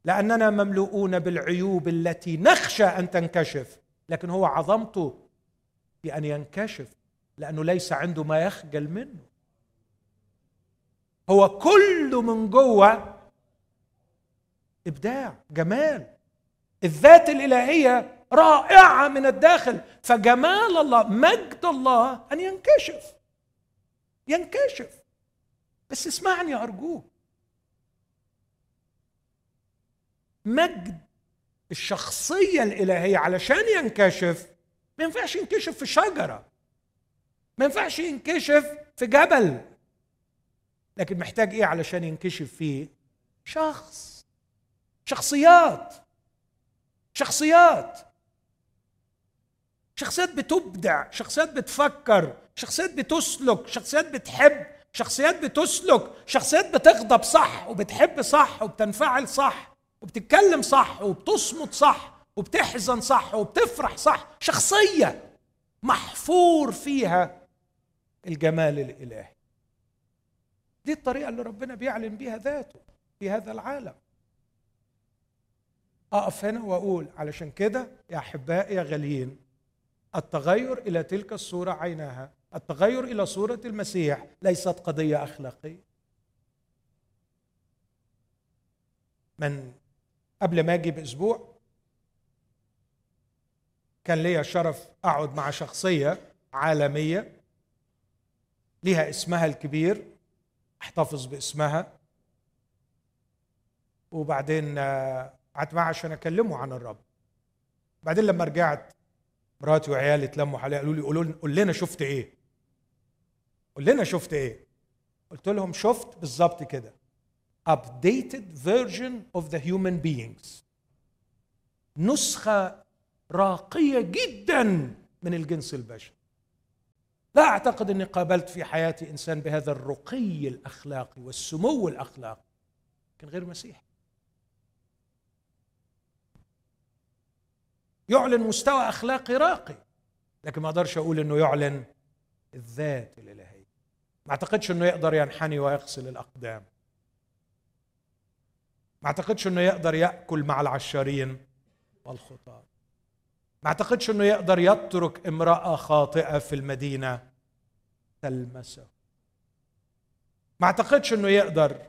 Speaker 1: لأننا مملؤون بالعيوب التي نخشى أن تنكشف لكن هو عظمته في ان ينكشف لأنه ليس عنده ما يخجل منه. هو كله من جوه إبداع جمال. الذات الإلهية رائعة من الداخل فجمال الله مجد الله أن ينكشف. ينكشف. بس اسمعني أرجوك. مجد الشخصية الإلهية علشان ينكشف ما ينفعش ينكشف في شجرة ما ينفعش ينكشف في جبل. لكن محتاج إيه علشان ينكشف فيه شخص؟ شخصيات شخصيات. شخصيات بتبدع شخصيات بتفكر شخصيات بتسلك شخصيات بتحب شخصيات بتسلك شخصيات بتغضب صح وبتحب صح وبتنفعل صح. وبتتكلم صح وبتصمت صح وبتحزن صح وبتفرح صح شخصية محفور فيها الجمال الإلهي. دي الطريقة اللي ربنا بيعلن بيها ذاته في هذا العالم. أقف هنا وأقول علشان كده يا احبائي يا غاليين التغير إلى تلك الصورة عينها التغير إلى صورة المسيح ليست قضية أخلاقية. من قبل ما أجي بأسبوع كان ليا شرف أقعد مع شخصية عالمية لها اسمها الكبير أحتفظ باسمها. وبعدين آه، قعدت معاه عشان أكلمه عن الرب. بعدين لما رجعت مراتي وعيالي اتلموا حواليا قالوا لي قولوا قول لنا شفت إيه؟ قول لنا شفت إيه؟ قلت لهم شفت بالظبط كده. Updated version of the human beings. نسخة راقية جدا من الجنس البشري لا أعتقد أني قابلت في حياتي إنسان بهذا الرقي الأخلاقي والسمو الأخلاقي لكن غير مسيحي يعلن مستوى أخلاقي راقي لكن ما أقدرش أقول إنه يعلن الذات الإلهية. ما أعتقدش إنه يقدر ينحني ويغسل الأقدام. ما اعتقدش انه يقدر ياكل مع العشارين والخطاه ما اعتقدش انه يقدر يترك امرأة خاطئة في المدينة تلمسه. ما اعتقدش انه يقدر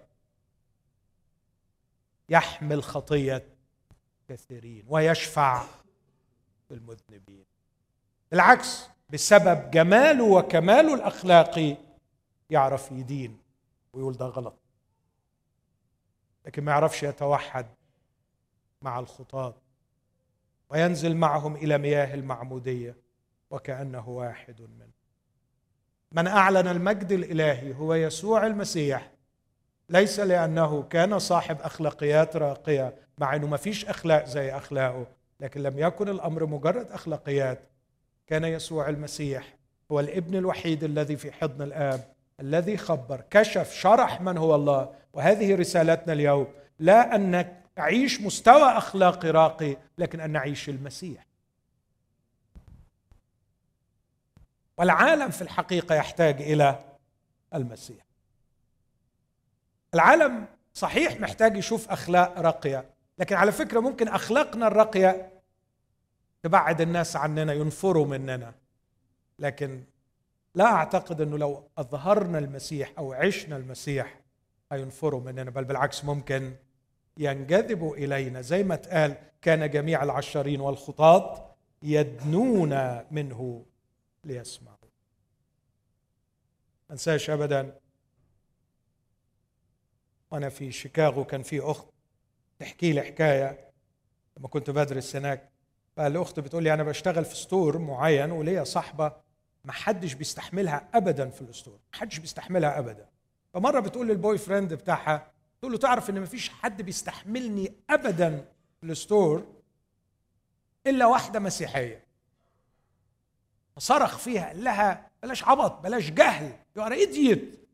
Speaker 1: يحمل خطية كثيرين ويشفع بالمذنبين بالعكس بسبب جماله وكماله الأخلاقي يعرف يدين ويقول ده غلط. لكن ما يعرفش يتوحد مع الخطاة وينزل معهم إلى مياه المعمودية وكأنه واحد منهم. من أعلن المجد الإلهي هو يسوع المسيح. ليس لأنه كان صاحب أخلاقيات راقية مع إنه ما فيش أخلاق زي أخلاقه لكن لم يكن الأمر مجرد أخلاقيات. كان يسوع المسيح هو الابن الوحيد الذي في حضن الآب الذي خبر كشف شرح من هو الله. وهذه رسالتنا اليوم لا أن نعيش مستوى اخلاقي راقي لكن أن نعيش المسيح. والعالم في الحقيقة يحتاج إلى المسيح. العالم صحيح محتاج يشوف أخلاق راقية لكن على فكرة ممكن أخلاقنا الراقية تبعد الناس عننا ينفروا مننا. لكن لا أعتقد إنه لو أظهرنا المسيح أو عشنا المسيح هينفروا مننا بل بالعكس ممكن ينجذبوا إلينا. زي ما اتقال كان جميع العشارين والخطاة يدنون منه ليسمعوا. انساش ابدا. وأنا في شيكاغو كان في أخت تحكي لي حكاية. لما كنت بدرس هناك فالاخت بتقول لي أنا بشتغل في store معين وليا صاحبة ما حدش بيستحملها ابدا في ال store. ما حدش بيستحملها ابدا. فمرة بتقول لل boyfriend بتاعها تقول له تعرف إن ما فيش حد بيستحملني ابدا في ال store إلا واحدة مسيحية. فصرخ فيها قال لها بلاش عبط بلاش جهل you are idiot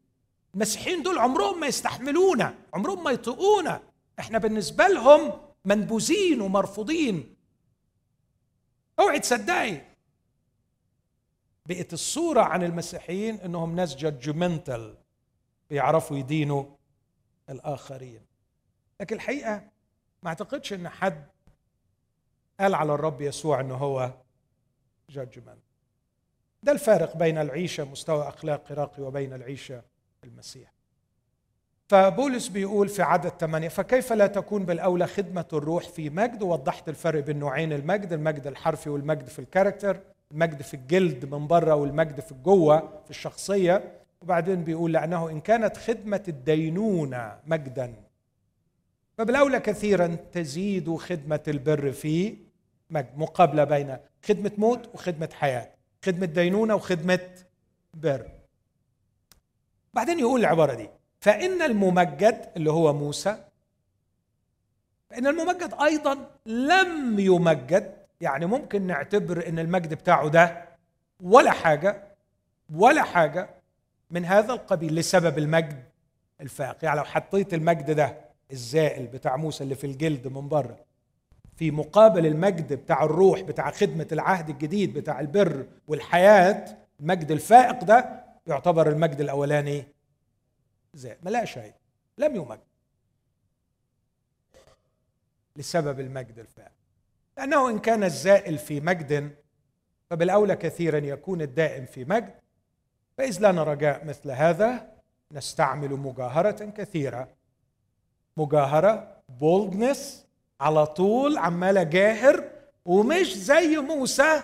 Speaker 1: المسيحيين دول عمرهم ما يستحملونا عمرهم ما يطيقونا. إحنا بالنسبة لهم منبوذين ومرفوضين. أوعي تصدقي بقت الصورة عن المسيحيين إنهم ناس judgmental بيعرفوا يدينوا الآخرين. لكن الحقيقة ما أعتقدش إن حد قال على الرب يسوع إنه هو جادجمنت ده الفارق بين العيشة مستوى أخلاقي راقي وبين العيشة المسيح فبولس بيقول في عدد ثمانية فكيف لا تكون بالأولى خدمة الروح في مجد؟ ووضحت الفرق بين نوعين المجد المجد الحرفي والمجد في الكاركتر المجد في الجلد من بره والمجد في الجوة في الشخصية. وبعدين بيقول لأنه إن كانت خدمة الدينونة مجدا. فبالأولى كثيرا تزيد خدمة البر في مجد مقابلة بين خدمة موت وخدمة حياة خدمة دينونة وخدمة بر. بعدين يقول العبارة دي فإن الممجد اللي هو موسى فإن الممجد أيضا لم يمجد يعني ممكن نعتبر إن المجد بتاعه ده ولا حاجة ولا حاجة من هذا القبيل لسبب المجد الفائق يعني لو حطيت المجد ده الزائل بتاع موسى اللي في الجلد من بره في مقابل المجد بتاع الروح بتاع خدمة العهد الجديد بتاع البر والحياة المجد الفائق ده يعتبر المجد الأولاني زائد ما لا شيء. لم يمجد. لسبب المجد الفائق لأنه إن كان الزائل في مجد فبالأولى كثيرا يكون الدائم في مجد فإذ لنا رجاء مثل هذا. نستعمل مجاهرة كثيرة. مجاهرة بولدنس على طول عمال اجاهر ومش زي موسى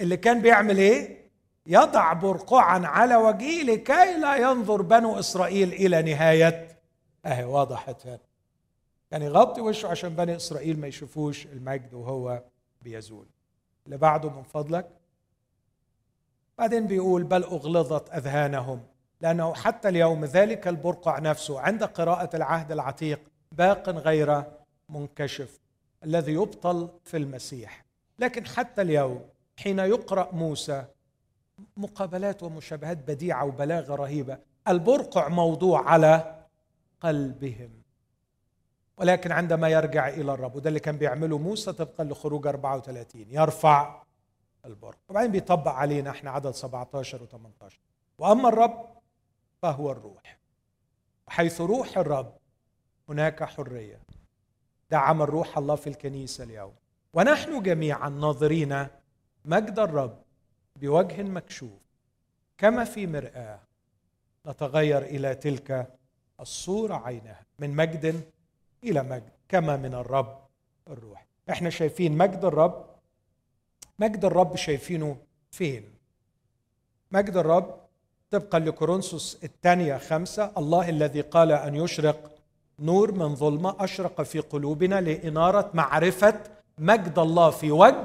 Speaker 1: اللي كان بيعمل إيه؟ يضع برقعا على وجهه لكي لا ينظر بنو إسرائيل إلى نهاية. أهي وضحت هنا يعني يغطي وشه عشان بني إسرائيل ما يشوفوش المجد وهو بيزول. اللي بعده من فضلك بعدين بيقول بل أغلظت أذهانهم لأنه حتى اليوم ذلك البرقع نفسه عند قراءة العهد العتيق باق غير منكشف الذي يبطل في المسيح. لكن حتى اليوم حين يقرأ موسى مقابلات ومشابهات بديعة وبلاغة رهيبة البرقع موضوع على قلبهم. ولكن عندما يرجع إلى الرب وده اللي كان بيعمله موسى طبقا لخروج 34 يرفع البرق وبعدين بيطبق علينا إحنا عدد 17 و18 وأما الرب فهو الروح. حيث روح الرب هناك حرية. ده عمل روح الله في الكنيسة اليوم. ونحن جميعا ناظرين مجد الرب بوجه مكشوف. كما في مرآة نتغير إلى تلك الصورة عينها. من مجد إلى مجد. كما من الرب الروح. إحنا شايفين مجد الرب مجد الرب شايفينه فين؟ مجد الرب؟ طبقا لكورنثوس الثانية خمسة الله الذي قال أن يشرق نور من ظلمة أشرق في قلوبنا لإنارة معرفة مجد الله في وجه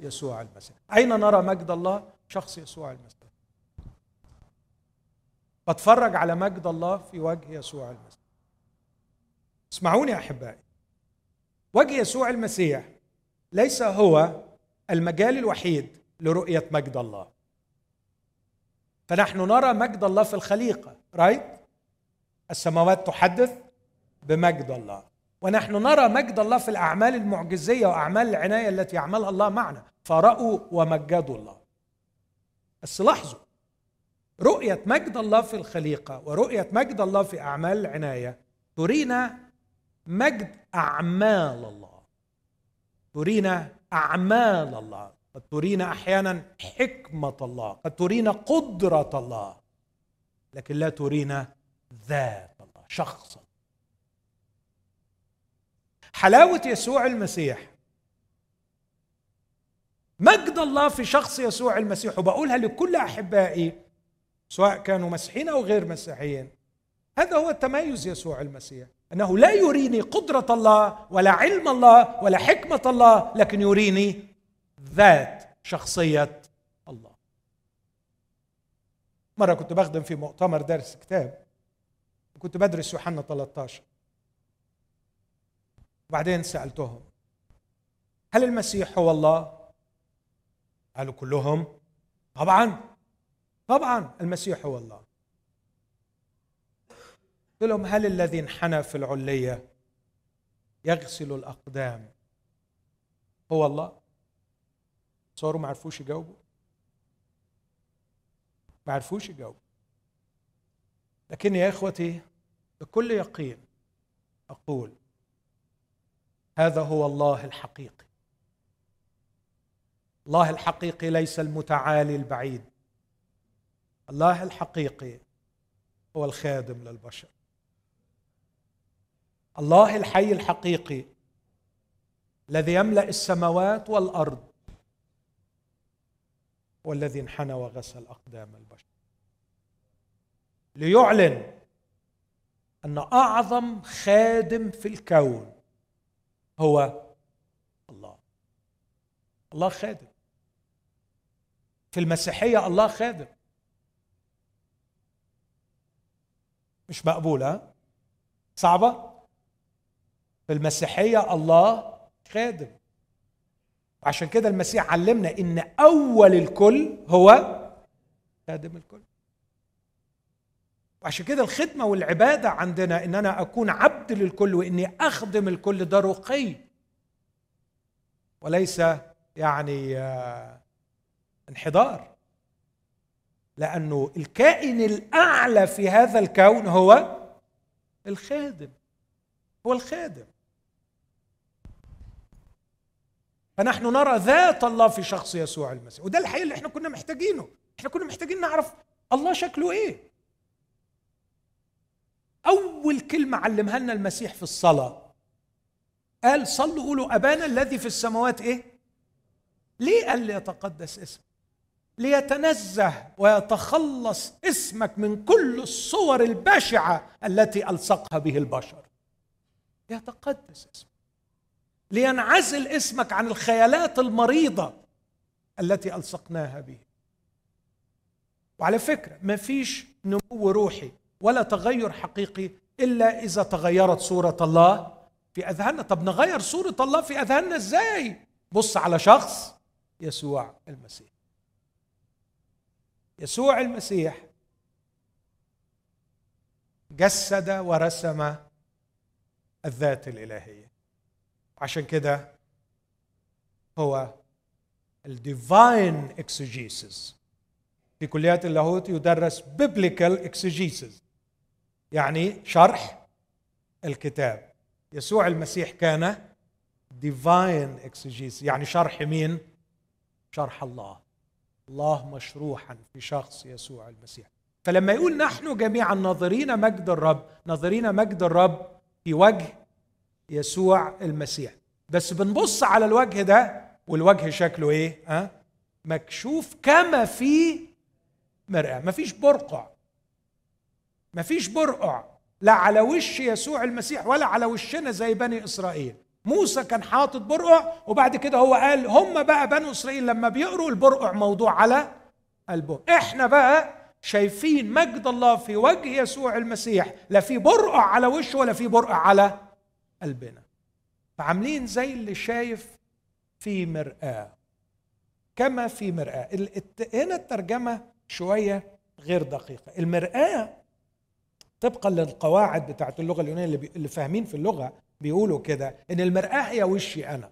Speaker 1: يسوع المسيح. أين نرى مجد الله؟ شخص يسوع المسيح. بتفرج على مجد الله في وجه يسوع المسيح. اسمعوني أحبائي. وجه يسوع المسيح ليس هو المجال الوحيد لرؤية مجد الله. فنحن نرى مجد الله في الخليقة رايت السماوات تحدث بمجد الله. ونحن نرى مجد الله في الأعمال المعجزية وأعمال العناية التي يعملها الله معنا. فرأوا ومجدوا الله. بس لاحظوا رؤية مجد الله في الخليقة ورؤية مجد الله في أعمال العناية ترينا مجد أعمال الله. ترينا أعمال الله. قد ترينا أحيانا حكمة الله قد ترينا قدرة الله لكن لا ترينا ذات الله شخص حلاوة يسوع المسيح. مجد الله في شخص يسوع المسيح وبقولها لكل أحبائي سواء كانوا مسيحيين أو غير مسيحيين هذا هو تميز يسوع المسيح. أنه لا يريني قدرة الله ولا علم الله ولا حكمة الله لكن يريني ذات شخصية الله. مرة كنت بخدم في مؤتمر درس كتاب كنت بدرس يوحنا 13 وبعدين سألتهم هل المسيح هو الله؟ قالوا كلهم طبعا طبعا المسيح هو الله. لهم هل الذي انحنى في العلية يغسل الأقدام؟ هو الله؟ صاروا ما عرفوش يجاوبوا. ما عرفوش يجاوبوا. لكن يا إخوتي بكل يقين أقول هذا هو الله الحقيقي. الله الحقيقي ليس المتعالي البعيد. الله الحقيقي هو الخادم للبشر. الله الحي الحقيقي الذي يملأ السماوات والأرض هو الذي انحنى وغسل أقدام البشر. ليعلن أن أعظم خادم في الكون هو الله. الله خادم. في المسيحية الله خادم. مش مقبوله صعبة؟ في المسيحيه الله خادم. عشان كده المسيح علمنا إن أول الكل هو خادم الكل. وعشان كده الخدمة والعبادة عندنا إن أنا أكون عبد للكل وإني أخدم الكل ده رقي. وليس يعني آه، انحدار. لأنه الكائن الأعلى في هذا الكون هو الخادم. هو الخادم. فنحن نرى ذات الله في شخص يسوع المسيح. وده الحقيقة اللي إحنا كنا محتاجينه. إحنا كنا محتاجين نعرف الله شكله إيه. أول كلمة علمها لنا المسيح في الصلاة. قال صلوا قولوا أبانا الذي في السماوات إيه؟ ليه قال ليتقدس اسمك؟ ليتنزه ويتخلص اسمك من كل الصور البشعة التي ألصقها به البشر. يتقدس اسمك. لينعزل اسمك عن الخيالات المريضة التي ألصقناها به. وعلى فكرة ما فيش نمو روحي ولا تغير حقيقي إلا إذا تغيرت صورة الله في أذهاننا. طب نغير صورة الله في أذهاننا إزاي؟ بص على شخص يسوع المسيح. يسوع المسيح جسد ورسم الذات الإلهية. عشان كده هو ال divine exegesis في كليات اللاهوت يدرس biblical exegesis يعني شرح الكتاب. يسوع المسيح كان divine exegesis يعني شرح مين؟ شرح الله. الله مشروحا في شخص يسوع المسيح. فلما يقول نحن جميعا ناظرين مجد الرب ناظرين مجد الرب في وجه يسوع المسيح. بس بنبص على الوجه ده والوجه شكله إيه؟ ها؟ مكشوف كما في مرآة. مفيش برقع. مفيش برقع. لا على وش يسوع المسيح ولا على وشنا زي بني إسرائيل. موسى كان حاطط برقع وبعد كده هو قال هم بقى بنو إسرائيل لما بيقروا البرقع موضوع على قلبهم إحنا بقى شايفين مجد الله في وجه يسوع المسيح. لا في برقع على وشه ولا في برقع على قلبنا. فعاملين زي اللي شايف في مرآة. كما في مرآة. هنا الترجمة شوية غير دقيقة. المرآة طبقا للقواعد بتاعت اللغة اليونانية اللي. اللي فاهمين في اللغة بيقولوا كده إن المرآة هي وشي أنا.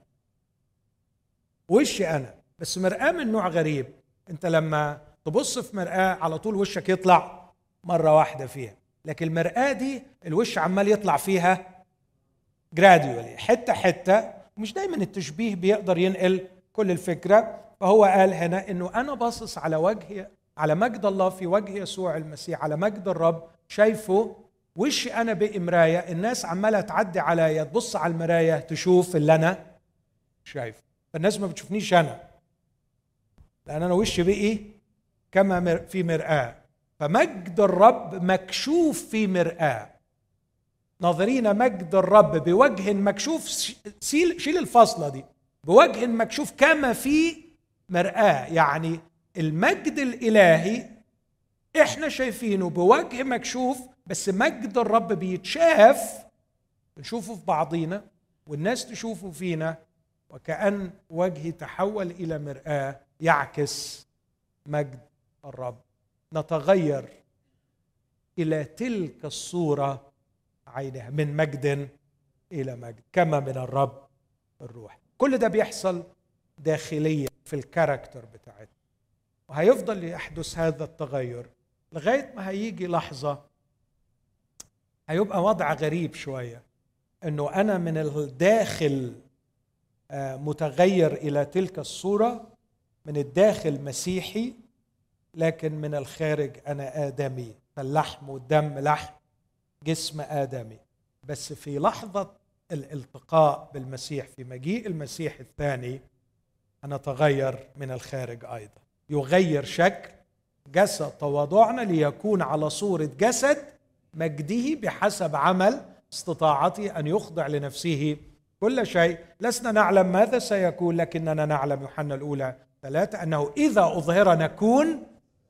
Speaker 1: وشي أنا. بس مرآة من نوع غريب. أنت لما تبص في مرآة على طول وشك يطلع مرة واحدة فيها. لكن المرآة دي الوش عمال يطلع فيها جراديولي حتة حتة مش دايما التشبيه بيقدر ينقل كل الفكرة. فهو قال هنا إنه أنا باصص على وجه على مجد الله في وجه يسوع المسيح على مجد الرب. شايفه؟ وشي أنا بقي مراية؟ الناس عمالة تعدي عليا تبص على المراية تشوف اللي أنا شايفه. فالناس ما بتشوفنيش أنا. لأن أنا وشي بقي؟ كما في مرآة. فمجد الرب مكشوف في مرآة. ناظرين مجد الرب بوجه مكشوف شيل شيل الفاصلة دي. بوجه مكشوف كما في مرآة. يعني المجد الإلهي إحنا شايفينه بوجه مكشوف بس مجد الرب بيتشاف. بنشوفه في بعضينا والناس تشوفه فينا وكأن وجهي تحول إلى مرآة يعكس مجد الرب. نتغير إلى تلك الصورة عينها من مجد إلى مجد كما من الرب الروح كل ده بيحصل داخليا في الكاركتر بتاعتنا. وهيفضل يحدث هذا التغير لغاية ما هيجي لحظة هيبقى وضع غريب شوية إنه أنا من الداخل آه، متغير إلى تلك الصورة من الداخل مسيحي لكن من الخارج أنا آدمي فاللحم والدم لحم. جسم آدمي. بس في لحظة الالتقاء بالمسيح في مجيء المسيح الثاني هنتغير من الخارج أيضا. يغير شكل جسد. تواضعنا ليكون على صورة جسد مجده بحسب عمل استطاعته أن يخضع لنفسه كل شيء. لسنا نعلم ماذا سيكون لكننا نعلم يوحنا الأولى ثلاثة أنه إذا أظهر نكون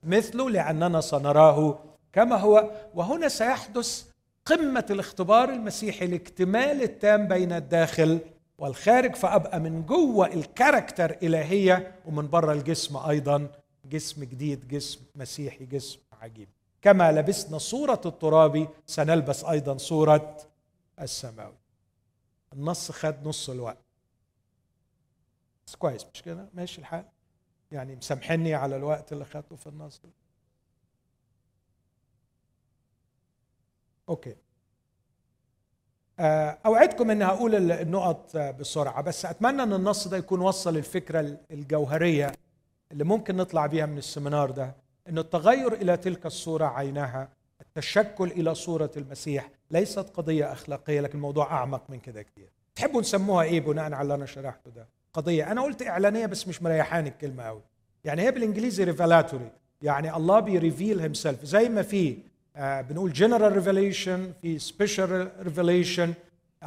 Speaker 1: مثله لأننا سنراه كما هو. وهنا سيحدث قمة الاختبار المسيحي الاكتمال التام بين الداخل والخارج فأبقى من جوة الكاركتر إلهية ومن بره الجسم أيضا جسم جديد جسم مسيحي جسم عجيب. كما لبسنا صورة الترابي سنلبس أيضا صورة السماوي. النص خد نص الوقت. بس كويس مش كده؟ ماشي الحال. يعني مسامحني على الوقت اللي خدته في النص أوكي. آه، أوعدكم إني هقول النقط بسرعة بس أتمنى إن النص ده يكون وصل الفكرة الجوهرية اللي ممكن نطلع بيها من ال seminar ده إن التغير إلى تلك الصورة عينها التشكل إلى صورة المسيح ليست قضية أخلاقية لكن الموضوع أعمق من كده كتير. تحبوا نسموها إيه بناء على اللي أنا شرحته ده؟ قضية أنا قلت إعلانية بس مش مريحاني الكلمة قوي يعني هي بالإنجليزي revelatory يعني الله بي reveal himself زي ما في آه بنقول general revelation في special revelation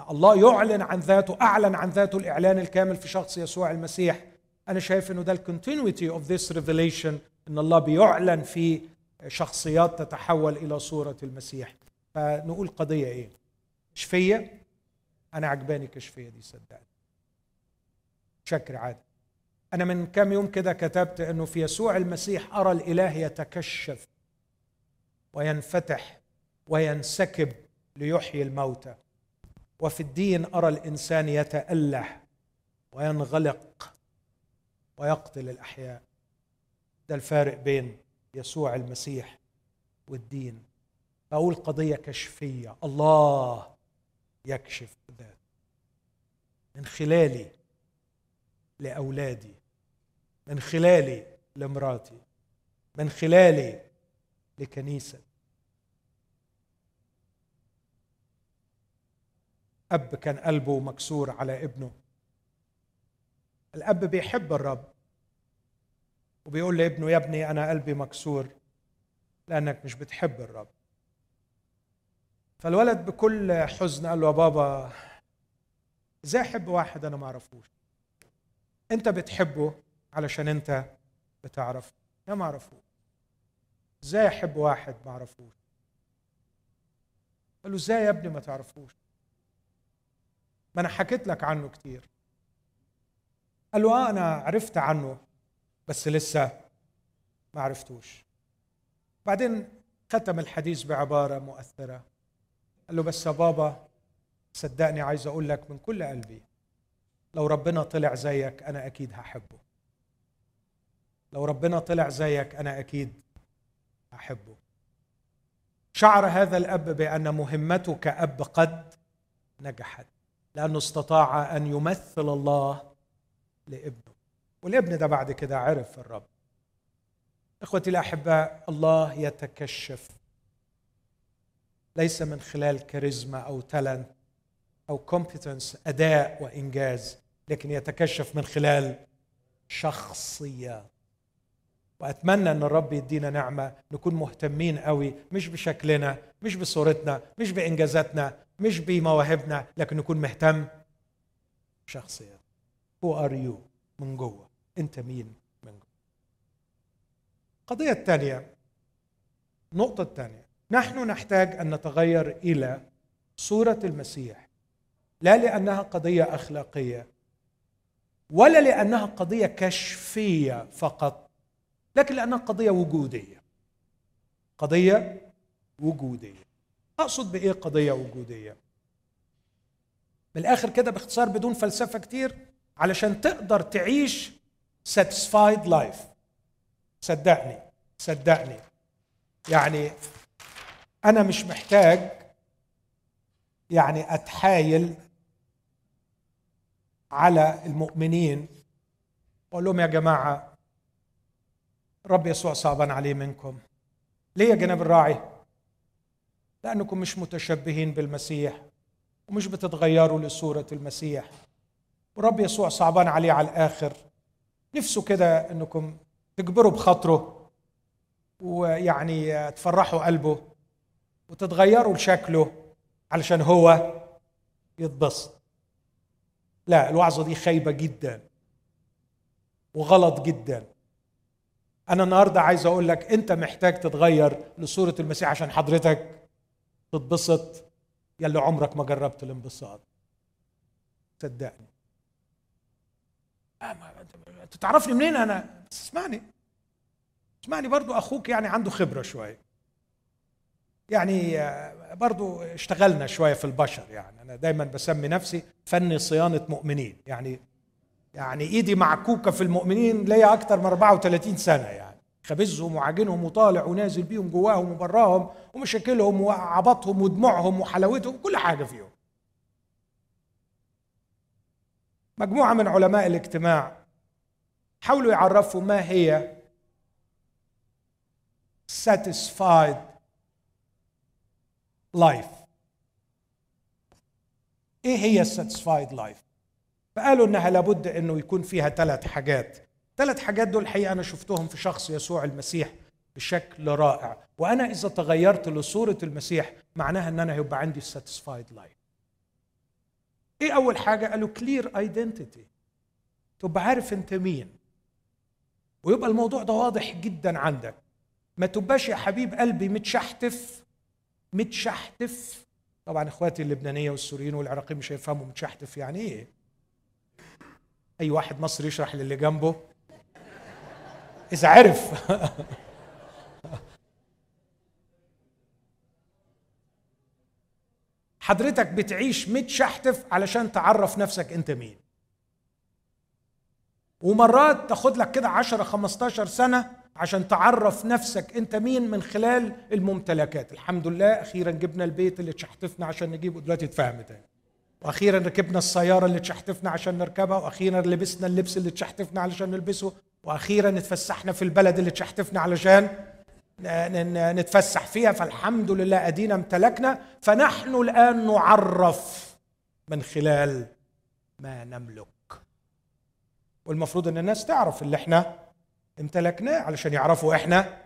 Speaker 1: الله يعلن عن ذاته أعلن عن ذاته الإعلان الكامل في شخص يسوع المسيح. أنا شايف إنه ده ال continuity of this revelation إن الله بيعلن في شخصيات تتحول إلى صورة المسيح. فنقول قضية إيه؟ كشفية؟ أنا عجباني كشفيه دي صدقني. شكر عادي أنا من كام يوم كده كتبت إنه في يسوع المسيح أرى الإله يتكشف. وينفتح وينسكب ليحيي الموتى. وفي الدين أرى الإنسان يتاله وينغلق ويقتل الأحياء. ده الفارق بين يسوع المسيح والدين. أقول قضية كشفية. الله يكشف ذاته من خلالي لأولادي. من خلالي لمراتي. من خلالي لكنيسه أب كان قلبه مكسور على ابنه. الأب بيحب الرب وبيقول لابنه يا ابني أنا قلبي مكسور لأنك مش بتحب الرب. فالولد بكل حزن قال له يا بابا إزاي أحب واحد أنا ما أعرفوش؟ أنت بتحبه علشان أنت بتعرف يا ما أعرفوش. إزاي أحب واحد ما أعرفوش؟ قال له إزاي يا ابني ما تعرفوش؟ ما أنا حكيت لك عنه كتير. قال له آه أنا عرفت عنه بس لسه ما عرفتوش. بعدين ختم الحديث بعبارة مؤثرة. قال له بس يا بابا صدقني عايز أقول لك من كل قلبي لو ربنا طلع زيك أنا أكيد هحبه. لو ربنا طلع زيك أنا أكيد أحبه شعر هذا الأب بأن مهمته كأب قد نجحت. لأنه استطاع أن يمثل الله لابنه. والابن ده بعد كده عرف الرب. إخوتي الأحباء الله يتكشف. ليس من خلال كاريزما أو talent أو competence أداء وإنجاز لكن يتكشف من خلال شخصيات وأتمنى أن الرب يدينا نعمة نكون مهتمين قوي مش بشكلنا مش بصورتنا مش بإنجازاتنا مش بمواهبنا لكن نكون مهتم بشخصيات هو ار يو من جوه. أنت مين؟ من جوه. القضية الثانية النقطة الثانية نحن نحتاج أن نتغير إلى صورة المسيح لا لأنها قضية أخلاقية ولا لأنها قضية كشفية فقط لكن لأنها قضية وجودية. قضية وجودية. أقصد بإيه قضية وجودية؟ بالآخر كده باختصار بدون فلسفة كتير علشان تقدر تعيش satisfied life. صدقني صدقني. يعني أنا مش محتاج يعني أتحايل على المؤمنين. أقول لهم يا جماعة رب يسوع صعبان عليه منكم. ليه يا جناب الراعي؟ لأنكم مش متشبهين بالمسيح ومش بتتغيروا لصورة المسيح. ورب يسوع صعبان عليه على الآخر. نفسه كده إنكم تجبروا بخاطره ويعني تفرحوا قلبه وتتغيروا لشكله علشان هو يتبسط. لا الوعظة دي خايبة جدا وغلط جدا. أنا النهارده عايز أقول لك أنت محتاج تتغير لصورة المسيح عشان حضرتك تتبسط. يلي عمرك ما جربت الانبساط. صدقني. أنت تعرفني منين أنا؟ بس اسمعني اسمعني برضو أخوك يعني عنده خبرة شوية يعني آه، برضو اشتغلنا شوية في البشر يعني. أنا دايما بسمي نفسي فني صيانة مؤمنين. يعني يعني إيدي معكوكة في المؤمنين ليا أكتر من 34 سنة يعني. خبزهم وعاجنهم وطالع ونازل بيهم جواهم وبراهم ومشاكلهم وعبطهم ودموعهم وحلاوتهم كل حاجة فيهم. مجموعة من علماء الاجتماع حاولوا يعرفوا ما هي satisfied life. إيه هي satisfied life فقالوا إنها لابد إنه يكون فيها ثلاث حاجات. ثلاث حاجات دول الحقيقة أنا شفتهم في شخص يسوع المسيح بشكل رائع. وأنا إذا تغيرت لصورة المسيح معناها إن أنا هيبقى عندي satisfied life. إيه أول حاجة؟ قالوا clear identity تبقى عارف أنت مين. ويبقى الموضوع ده واضح جدا عندك. ما تبقاش يا حبيب قلبي متشحتف. متشحتف. طبعا إخواتي اللبنانية والسوريين والعراقيين مش هيفهموا متشحتف يعني إيه. أي واحد مصري يشرح للي جنبه. إذا عرف. حضرتك بتعيش متشحتف علشان تعرف نفسك أنت مين. ومرات تاخد لك كده 10 15 سنة عشان تعرف نفسك أنت مين من خلال الممتلكات. الحمد لله أخيرا جبنا البيت اللي تشحتفنا عشان نجيبه دلوقتي اتفهم تاني. وأخيرا ركبنا السيارة اللي تشحتفنا عشان نركبها وأخيرا لبسنا اللبس اللي تشحتفنا علشان نلبسه. وأخيرا اتفسحنا في البلد اللي تشحتفنا علشان نتفسح فيها فالحمد لله أدينا امتلكنا. فنحن الآن نعرف من خلال ما نملك. والمفروض إن الناس تعرف اللي إحنا امتلكناه علشان يعرفوا إحنا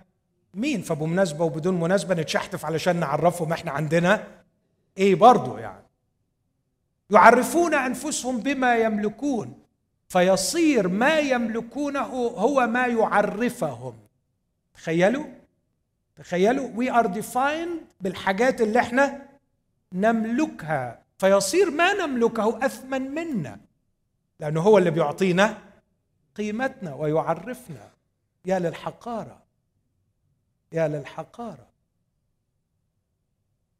Speaker 1: مين. فبمناسبه وبدون مناسبة نتشحتف علشان نعرفهم إحنا عندنا إيه برضه يعني. يعرفون أنفسهم بما يملكون. فيصير ما يملكونه هو ما يعرفهم. تخيلوا؟ تخيلوا؟ we are defined بالحاجات اللي إحنا نملكها. فيصير ما نملكه أثمن منا لأنه هو اللي بيعطينا قيمتنا ويعرفنا. يا للحقارة يا للحقارة.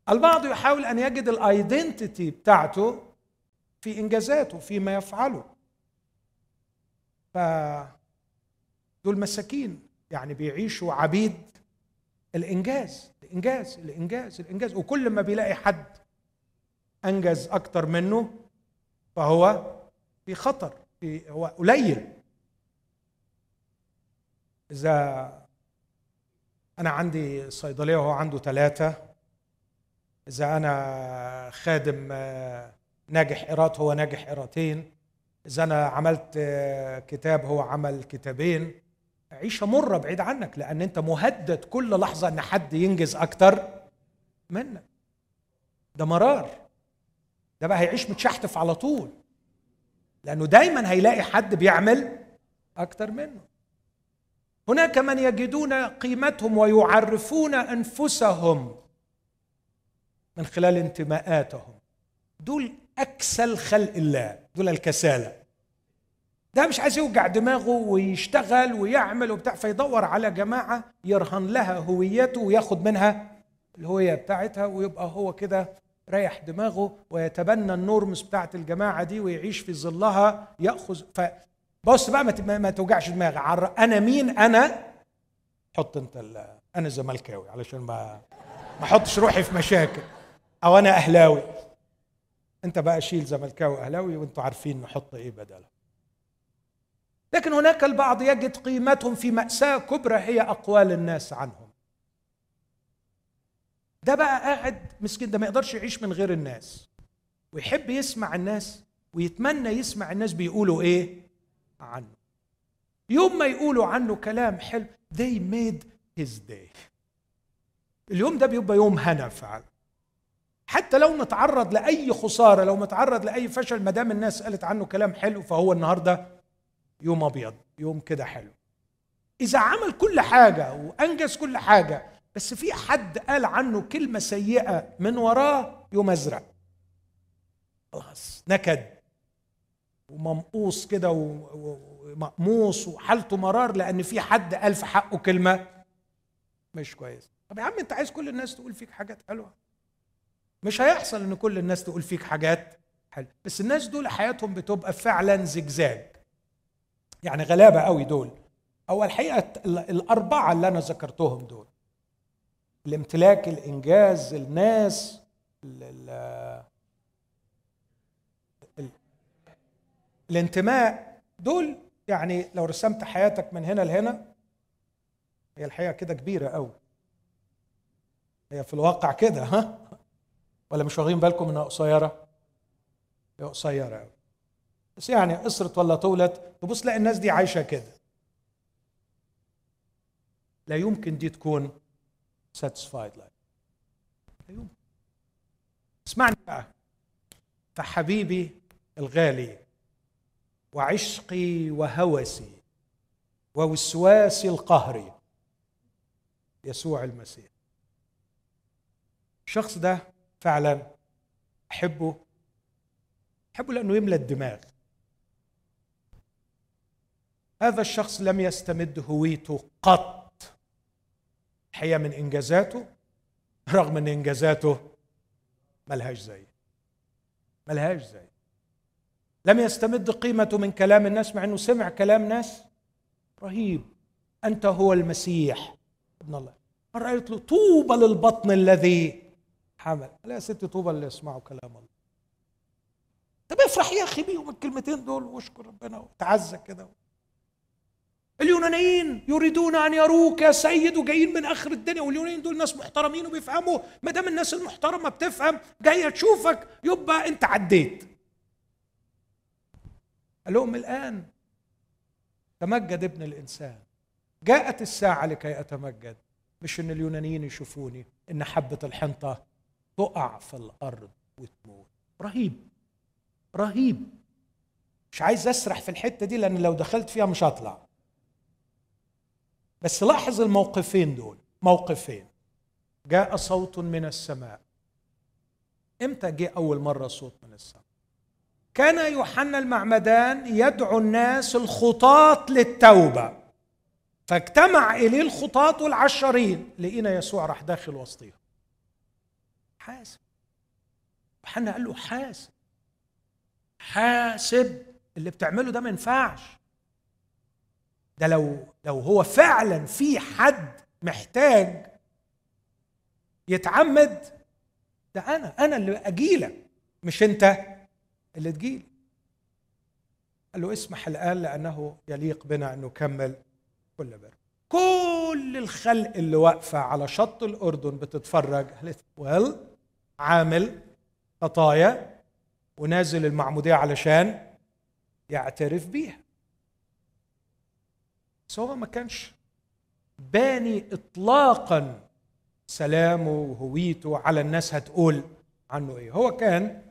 Speaker 1: البعض يحاول أن يجد ال identity بتاعته في إنجازاته فيما يفعله. ف دول مساكين. يعني بيعيشوا عبيد الإنجاز الإنجاز الإنجاز الإنجاز. وكل ما بيلاقي حد أنجز أكتر منه فهو في خطر في هو قليل. إذا أنا عندي صيدلية وهو عنده ثلاثة إذا أنا خادم آه، ناجح قيراط هو ناجح قيراطين إذا أنا عملت آه، كتاب هو عمل كتابين عيشه مرة بعيد عنك لأن أنت مهدد كل لحظة إن حد ينجز أكتر منك. ده مرار. ده بقى هيعيش متشحتف على طول لأنه دايما هيلاقي حد بيعمل أكتر منه. هناك من يجدون قيمتهم ويعرفون أنفسهم من خلال انتماءاتهم. دول أكسل خلق الله دول الكسالى ده مش عايز يوجع دماغه ويشتغل ويعمل وبتاع فيدور على جماعة يرهن لها هويته وياخد منها الهوية بتاعتها ويبقى هو كده ريح دماغه ويتبنى النورمز بتاعت الجماعة دي ويعيش في ظلها يأخذ. ف بص بقى ما توجعش دماغي أنا مين؟ أنا؟ حط أنت أنا زملكاوي علشان ما ما أحطش روحي في مشاكل. أو أنا أهلاوي. أنت بقى شيل زملكاوي اهلاوي وأنتوا عارفين نحط إيه بدله لكن هناك البعض يجد قيمتهم في مأساة كبرى هي أقوال الناس عنهم. ده بقى قاعد مسكين ده ما يقدرش يعيش من غير الناس. ويحب يسمع الناس ويتمنى يسمع الناس بيقولوا إيه؟ عنه. يوم ما يقولوا عنه كلام حلو they made his day. اليوم ده بيبقى يوم هنا فعلا حتى لو متعرض لأي خسارة لو متعرض لأي فشل ما دام الناس قالت عنه كلام حلو فهو النهارده يوم أبيض يوم كده حلو. إذا عمل كل حاجة وأنجز كل حاجة بس في حد قال عنه كلمة سيئة من وراه؟ يوم أزرق. خلاص نكد. وممقوص كده ومقموص وحالته مرار لأن في حد قال في حقه كلمة مش كويس طب يا عم أنت عايز كل الناس تقول فيك حاجات حلوة؟ مش هيحصل إن كل الناس تقول فيك حاجات حلوة. بس الناس دول حياتهم بتبقى فعلا زجزاج. يعني غلابة قوي دول. أو الحقيقة الأربعة اللي أنا ذكرتهم دول. الامتلاك الإنجاز الناس الانتماء. دول يعني لو رسمت حياتك من هنا لهنا هي الحقيقة كده كبيرة قوي. هي في الواقع كده ها؟ ولا مش واخدين بالكم إنها قصيرة؟ هي قصيرة قوي. بس يعني قصرت ولا طولت. تبص تلاقي الناس دي عايشة كده. لا يمكن دي تكون ساتسفايد لايف لا يمكن. اسمعني بقى. فحبيبي الغالي وعشقي وهوسي ووسواسي القهري يسوع المسيح. الشخص ده فعلا أحبه. أحبه لأنه يملى الدماغ. هذا الشخص لم يستمد هويته قط. الحقيقة من إنجازاته رغم إن إنجازاته ملهاش زي. ملهاش زي. لم يستمد قيمته من كلام الناس مع إنه سمع كلام ناس. رهيب. أنت هو المسيح ابن الله. مره قالت له طوبى للبطن الذي حمل. لا يا ستي طوبى اللي يسمعوا كلام الله. طب افرح يا أخي بيهم الكلمتين دول واشكر ربنا. وتعزى كده. اليونانيين يريدون أن يروك يا سيد وجايين من آخر الدنيا واليونانيين دول ناس محترمين وبيفهموا. ما دام الناس المحترمة بتفهم جاية تشوفك يبقى أنت عديت. قال لهم الآن تمجد ابن الإنسان. جاءت الساعة لكي أتمجد. مش إن اليونانيين يشوفوني إن حبة الحنطة تقع في الأرض وتموت. رهيب. رهيب. مش عايز أسرح في الحتة دي لأن لو دخلت فيها مش هطلع. بس لاحظ الموقفين دول. موقفين. جاء صوت من السماء. إمتى جه أول مرة صوت من السماء؟ كان يوحنا المعمدان يدعو الناس الخطاة للتوبة. فاجتمع إليه الخطاة والعشرين. لقينا يسوع راح داخل وسطيهم. حاسب. يوحنا قال له حاسب. حاسب. اللي بتعمله ده ما ينفعش. ده لو لو هو فعلا في حد محتاج يتعمد ده أنا أنا اللي أجيلك مش أنت اللي تجيلي. قال له اسمح الآن لأنه يليق بنا أن نكمل كل بر. كل الخلق اللي واقفة على شط الأردن بتتفرج. قالت ويل عامل خطايا ونازل المعمودية علشان يعترف بيها. بس هو ما كانش باني اطلاقا سلامه وهويته على الناس هتقول عنه إيه. هو كان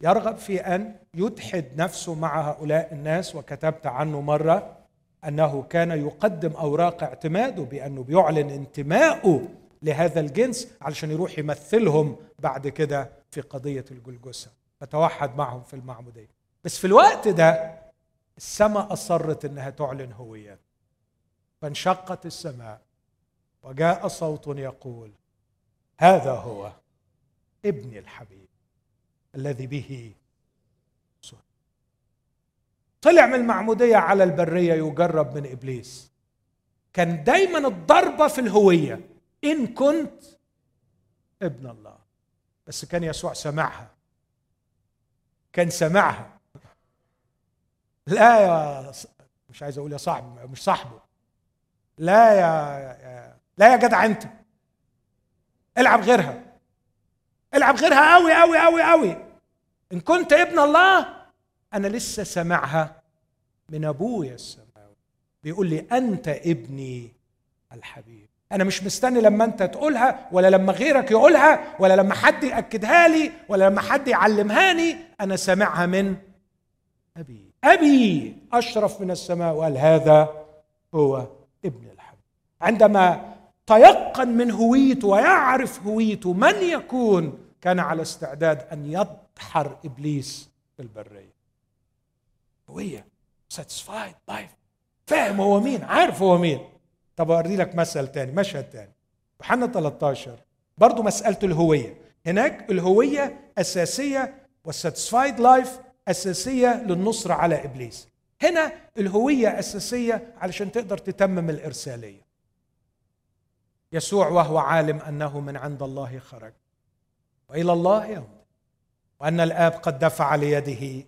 Speaker 1: يرغب في أن يتحد نفسه مع هؤلاء الناس وكتبت عنه مرة أنه كان يقدم أوراق اعتماده بأنه بيعلن انتمائه لهذا الجنس علشان يروح يمثلهم بعد كده في قضية الجلجسه فتوحد معهم في المعمودية. بس في الوقت ده السماء أصرت إنها تعلن هويته فانشقت السماء وجاء صوت يقول هذا هو ابني الحبيب الذي به طلع من المعمودية على البرية يجرب من إبليس. كان دايما الضربة في الهوية. إن كنت ابن الله. بس كان يسوع سمعها. كان سمعها. لا يا مش عايز أقول يا صاحبي مش صاحبه. لا يا, لا يا جدع انت. العب غيرها. العب غيرها قوي قوي قوي قوي إن كنت ابن الله أنا لسه سامعها من أبويا السماوي. بيقول لي أنت ابني الحبيب. أنا مش مستني لما أنت تقولها ولا لما غيرك يقولها ولا لما حد يأكدها لي ولا لما حد يعلمهاني أنا سامعها من أبي. أبي أشرف من السماء وقال هذا هو ابن الحبيب. عندما تيقن من هويته ويعرف هويته من يكون كان على استعداد أن يدحر إبليس في البريه هويه satisfied life فاهم هو مين عارف هو مين. طب أوري لك مثل تاني مشهد تاني. يوحنا 13 برضه مسألة الهوية. هناك الهوية أساسية وال satisfied life أساسية للنصره على إبليس. هنا الهوية أساسية علشان تقدر تتمم الإرسالية. يسوع وهو عالم أنه من عند الله خرج. وإلى الله يمضي وأن الآب قد دفع ليده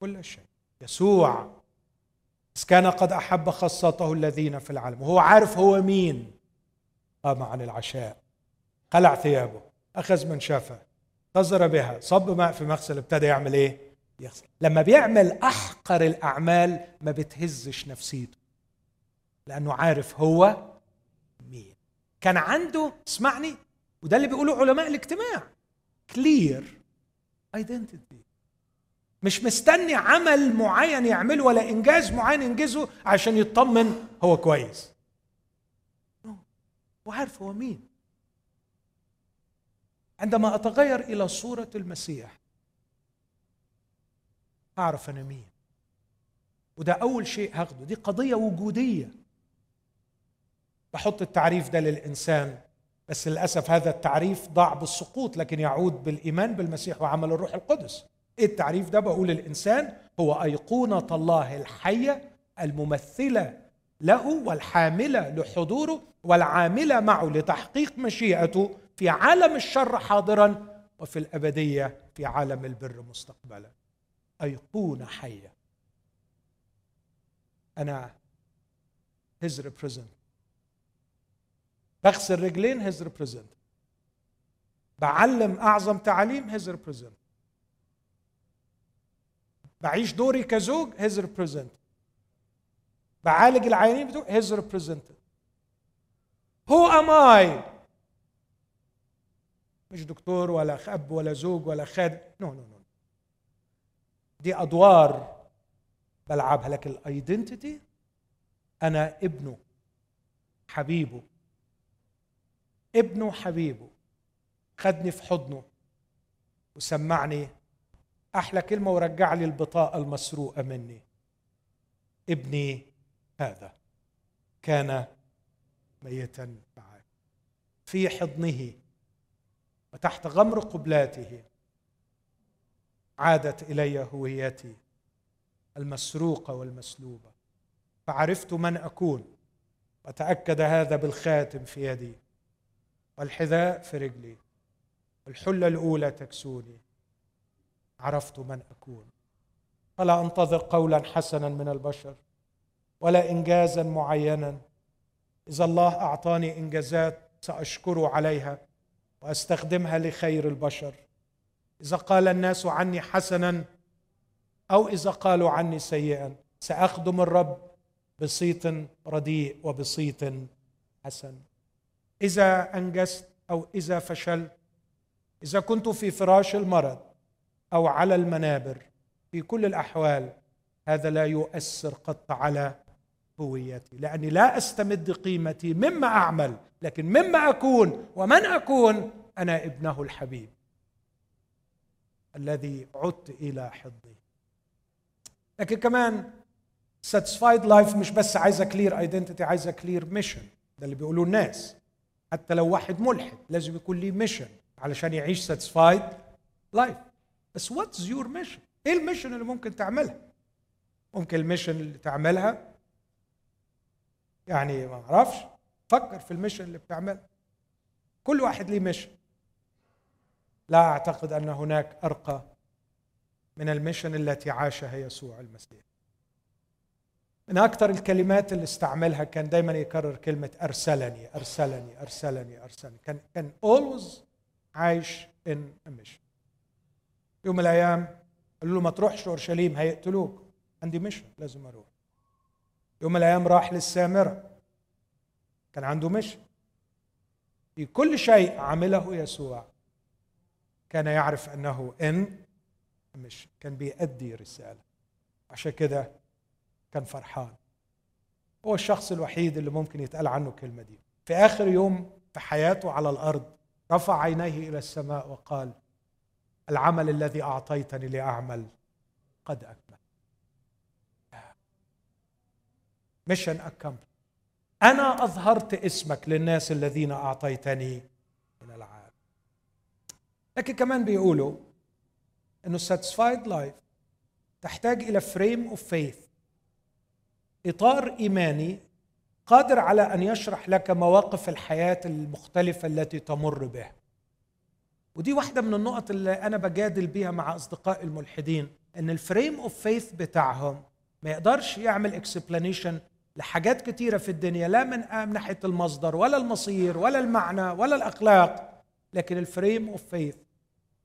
Speaker 1: كل شيء. يسوع إذ كان قد أحب خاصته الذين في العالم. وهو عارف هو مين. قام عن العشاء. قلع ثيابه. أخذ من شافه نظر بها. صب ماء في مغسل ابتدى يعمل إيه؟ يغسل لما بيعمل أحقر الأعمال ما بتهزش نفسيته لأنه عارف هو مين. كان عنده اسمعني وده اللي بيقوله علماء الاجتماع clear identity مش مستني عمل معين يعمله ولا إنجاز معين ينجزه عشان يطمن هو كويس. وعارف هو مين. عندما أتغير إلى صورة المسيح أعرف أنا مين. وده أول شيء هاخده. دي قضية وجودية. بحط التعريف ده للإنسان بس للأسف هذا التعريف ضاع بالسقوط لكن يعود بالإيمان بالمسيح وعمل الروح القدس. إيه التعريف ده؟ بقول الانسان هو أيقونة الله الحية الممثلة له والحاملة لحضوره والعاملة معه لتحقيق مشيئته في عالم الشر حاضرا وفي الأبدية في عالم البر مستقبلا. ايقونه حيه أنا his representative بغسل رجلين his representative بعلم أعظم تعاليم his representative بعيش دوري كزوج his representative بعالج العيانين بتوع his representative who am I مش دكتور ولا أب ولا زوج ولا خادم. no no no دي أدوار بلعبها لكن ال identity أنا ابنه حبيبه. ابنه حبيبه خدني في حضنه وسمعني أحلى كلمة ورجع لي البطاقة المسروقة مني. ابني هذا كان ميتا معي في حضنه وتحت غمر قبلاته عادت إلي هويتي المسروقه والمسلوبه فعرفت من أكون وتاكد هذا بالخاتم في يدي والحذاء في رجلي الحله الأولى تكسوني. عرفت من أكون. فلا أنتظر قولا حسنا من البشر ولا انجازا معينا. إذا الله أعطاني إنجازات ساشكره عليها وأستخدمها لخير البشر. إذا قال الناس عني حسنا أو إذا قالوا عني سيئا سأخدم الرب بصيت رديء وبصيت حسن. إذا أنجزت أو إذا فشلت إذا كنت في فراش المرض أو على المنابر في كل الأحوال هذا لا يؤثر قط على هويتي لأني لا أستمد قيمتي مما أعمل لكن مما أكون ومن أكون أنا ابنه الحبيب. الذي عدت إلى حضني. لكن كمان satisfied life مش بس عايزة clear identity عايزة clear mission ده اللي بيقولوه الناس. حتى لو واحد ملحد لازم يكون ليه mission علشان يعيش satisfied life بس what's your mission إيه ال mission اللي ممكن تعملها؟ ممكن ال mission اللي تعملها يعني ما أعرفش فكر في ال mission اللي بتعمل كل واحد ليه mission لا أعتقد أن هناك أرقى من ال mission التي عاشها يسوع المسيح. من أكثر الكلمات اللي استعملها كان دائما يكرر كلمة أرسلني أرسلني أرسلني أرسلني. كان كان always عايش ان ميشن يوم من الأيام قالوا له ما تروحش أورشليم هيقتلوك. عندي مشن لازم أروح. يوم من الأيام راح للسامرة. كان عنده مشن في كل شيء عمله يسوع. كان يعرف أنه إن مش كان بيأدي رسالة. عشان كده كان فرحان. هو الشخص الوحيد اللي ممكن يتقال عنه الكلمة دي. في آخر يوم في حياته على الأرض رفع عينيه إلى السماء وقال العمل الذي أعطيتني لأعمل قد أكمل. mission اكمل أنا أظهرت اسمك للناس الذين أعطيتني من العالم لكن كمان بيقولوا إنه satisfied life تحتاج إلى frame of faith إطار إيماني قادر على أن يشرح لك مواقف الحياة المختلفة التي تمر بها. ودي واحدة من النقط اللي أنا بجادل بيها مع أصدقائي الملحدين إن ال frame of faith بتاعهم ما يقدرش يعمل explanation لحاجات كتيرة في الدنيا لا من ناحية المصدر ولا المصير ولا المعنى ولا الأخلاق لكن ال frame of faith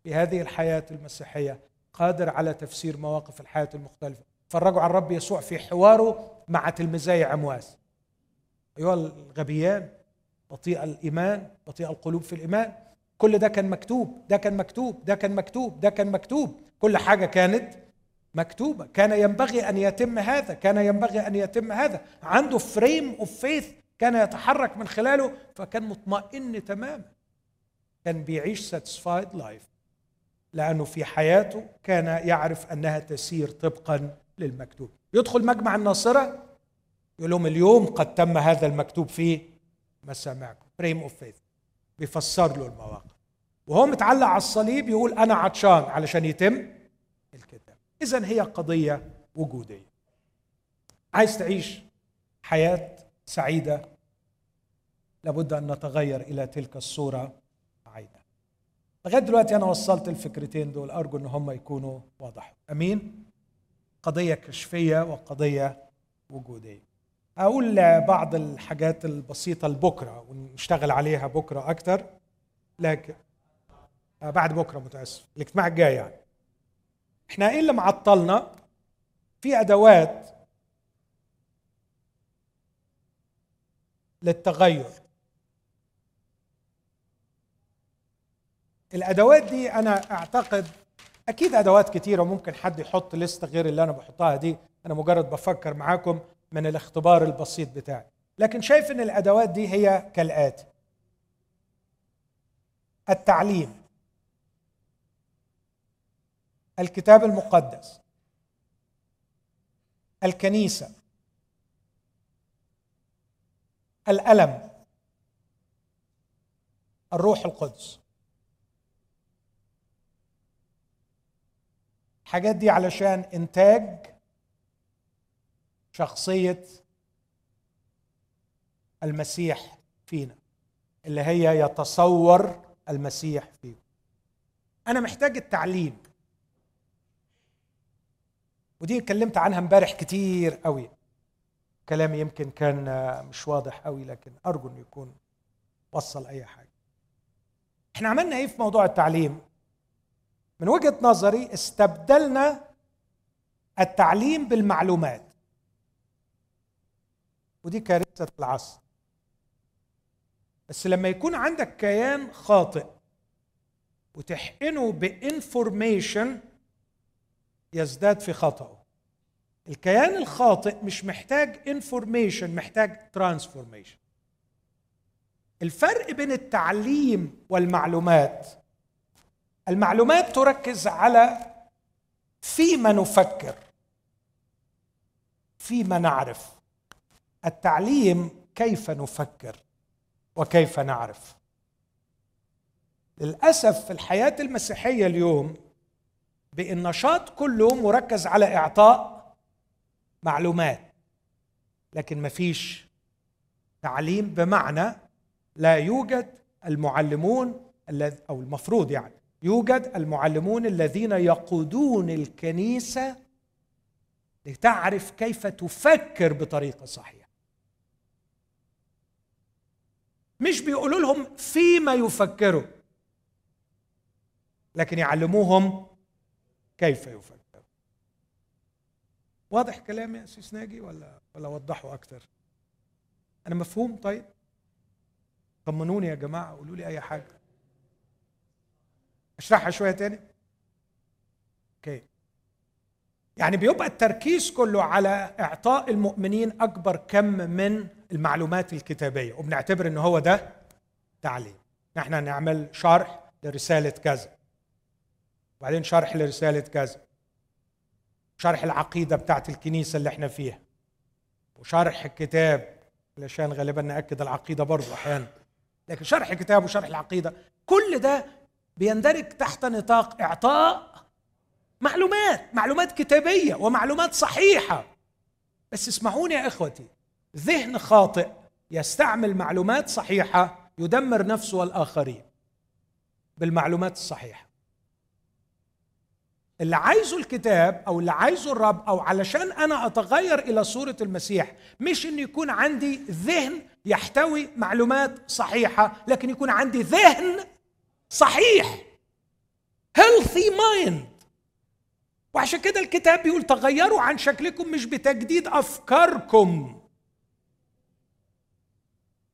Speaker 1: في هذه الحياة المسيحية قادر على تفسير مواقف الحياة المختلفة. فرجوا على الرب يسوع في حواره مع تلميذي عمواس. أيها الغبيان بطيء الإيمان بطيء القلوب في الإيمان. كل ده كان مكتوب ده كان مكتوب ده كان مكتوب ده كان مكتوب. كل حاجة كانت مكتوبة. كان ينبغي أن يتم هذا كان ينبغي أن يتم هذا. عنده frame of faith كان يتحرك من خلاله فكان مطمئن تماما. كان بيعيش satisfied life لأنه في حياته كان يعرف أنها تسير طبقا للمكتوب. يدخل مجمع الناصرة يقول لهم اليوم قد تم هذا المكتوب في مسامعكم frame of faith بيفسر له المواقف. وهو متعلق على الصليب يقول أنا عطشان علشان يتم الكتاب. إذا هي قضية وجودية. عايز تعيش حياة سعيدة لابد أن نتغير إلى تلك الصورة عينة لغاية دلوقتي أنا وصلت الفكرتين دول أرجو أن هم يكونوا واضحوا أمين؟ قضية كشفية وقضية وجودية. أقول بعض الحاجات البسيطة لبكرة ونشتغل عليها بكرة أكتر. لكن بعد بكرة متأسف. الاجتماع الجاي يعني. إحنا إيه اللي معطلنا؟ في أدوات للتغير. الأدوات دي أنا أعتقد أكيد أدوات كتيرة ممكن حد يحط لسته غير اللي أنا بحطها دي. أنا مجرد بفكر معاكم من الاختبار البسيط بتاعي. لكن شايف إن الأدوات دي هي كالآتي. التعليم. الكتاب المقدس. الكنيسة. الألم. الروح القدس. الحاجات دي علشان إنتاج شخصية المسيح فينا اللي هي يتصور المسيح فيه أنا محتاج التعليم. ودي اتكلمت عنها امبارح كتير قوي. كلامي يمكن كان مش واضح قوي لكن أرجو إنه يكون وصل أي حاجة. إحنا عملنا إيه في موضوع التعليم؟ من وجهة نظري استبدلنا التعليم بالمعلومات. ودي كارثة العصر. بس لما يكون عندك كيان خاطئ وتحقنه ب information يزداد في خطأه. الكيان الخاطئ مش محتاج information محتاج transformation. الفرق بين التعليم والمعلومات المعلومات تركز على فيما نفكر فيما نعرف. التعليم كيف نفكر وكيف نعرف. للأسف في الحياة المسيحية اليوم بالنشاط كله مركز على إعطاء معلومات لكن ما فيش تعليم بمعنى لا يوجد المعلمون أو المفروض يعني يوجد المعلمون الذين يقودون الكنيسة لتعرف كيف تفكر بطريقة صحيحة. مش بيقولوا لهم فيما يفكروا لكن يعلموهم كيف يفكروا. واضح كلامي يا سيس ناجي ولا ولا اوضحه أكتر؟ أنا مفهوم؟ طيب. طمنوني يا جماعة قولوا لي أي حاجة. اشرحها شوية تاني. okay. يعني بيبقى التركيز كله على إعطاء المؤمنين أكبر كم من المعلومات الكتابية وبنعتبر إن هو ده تعليم. نحن نعمل شرح لرسالة كذا. وبعدين شرح لرسالة كذا. شرح العقيدة بتاعت الكنيسة اللي إحنا فيها. وشرح الكتاب علشان غالبا نأكد العقيدة برضه أحيانا. لكن شرح الكتاب وشرح العقيدة كل ده بيندرج تحت نطاق إعطاء معلومات معلومات كتابية ومعلومات صحيحة. بس اسمعوني يا إخوتي ذهن خاطئ يستعمل معلومات صحيحة يدمر نفسه والآخرين بالمعلومات الصحيحة. اللي عايزه الكتاب أو اللي عايزه الرب أو علشان أنا أتغير إلى صورة المسيح مش إن يكون عندي ذهن يحتوي معلومات صحيحة لكن يكون عندي ذهن صحيح. Healthy mind. وعشان كده الكتاب بيقول تغيروا عن شكلكم مش بتجديد أفكاركم.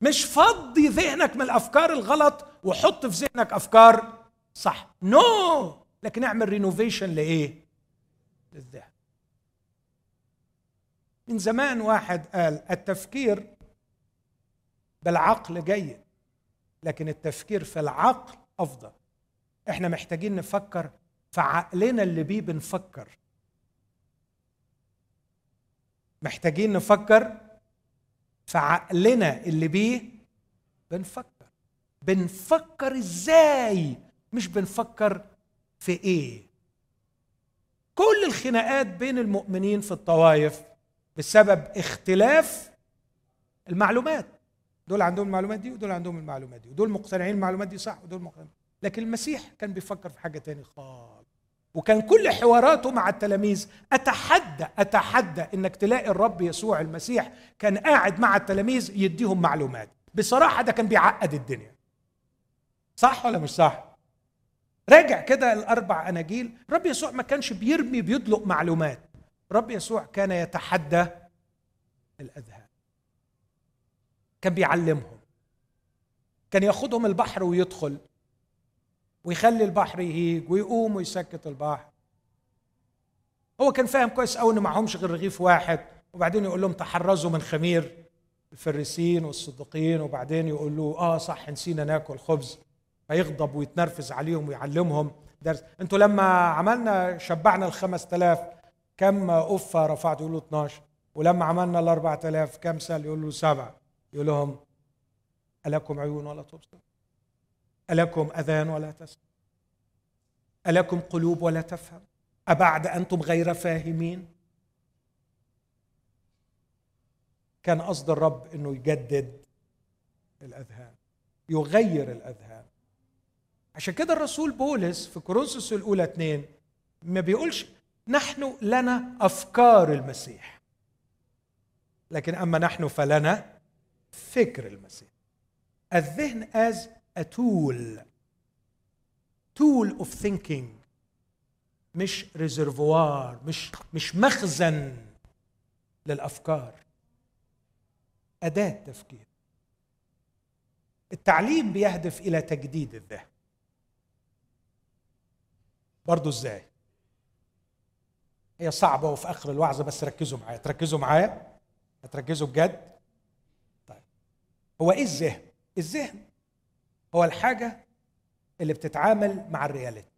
Speaker 1: مش فضي ذهنك من الأفكار الغلط وحط في ذهنك أفكار صح. no no. لكن اعمل renovation لإيه؟ للذهن. من زمان واحد قال التفكير بالعقل جيد لكن التفكير في العقل أفضل. إحنا محتاجين نفكر في عقلنا اللي بيه بنفكر. محتاجين نفكر في عقلنا اللي بيه بنفكر. بنفكر إزاي؟ مش بنفكر في إيه؟ كل الخناقات بين المؤمنين في الطوائف بسبب اختلاف المعلومات. دول عندهم المعلومات دي ودول عندهم المعلومات دي ودول مقتنعين المعلومات دي صح ودول مقتنعين. لكن المسيح كان بيفكر في حاجة تاني خالص. وكان كل حواراته مع التلاميذ أتحدى أتحدى إنك تلاقي الرب يسوع المسيح كان قاعد مع التلاميذ يديهم معلومات. بصراحة ده كان بيعقد الدنيا. صح ولا مش صح؟ راجع كده الأربع أناجيل رب يسوع ما كانش بيرمي بيدلق معلومات. رب يسوع كان يتحدى الأذهان. كان بيعلمهم. كان ياخدهم البحر ويدخل ويخلي البحر يهيج ويقوم ويسكت البحر. هو كان فاهم كويس قوي ان معهمش غير رغيف واحد وبعدين يقول لهم تحرزوا من خمير الفريسين والصديقين وبعدين يقول له آه صح نسينا ناكل خبز. فيغضب ويتنرفز عليهم ويعلمهم درس. أنتوا لما عملنا شبعنا ال 5000 كم أفة رفعت؟ يقول له 12 ولما عملنا ال 4000 كم سال يقول له سبعة. يقول لهم ألكم عيون ولا تبصر ألكم أذان ولا تسمع ألكم قلوب ولا تفهم أبعد أنتم غير فاهمين؟ كان قصد الرب أنه يجدد الأذهان يغير الأذهان. عشان كده الرسول بولس في كورنثوس الأولى اثنين ما بيقولش نحن لنا أفكار المسيح لكن أما نحن فلنا فكر المسيح. الذهن as a tool. Tool of thinking. مش ريزرفوار مش مش مخزن للأفكار. أداة تفكير. التعليم بيهدف إلى تجديد الذهن. برضو إزاي؟ هي صعبة وفي آخر الوعظة بس ركزوا معايا. تركزوا معايا؟ هتركزوا بجد؟ هو إيه الذهن؟ الذهن هو الحاجة اللي بتتعامل مع الرياليتي.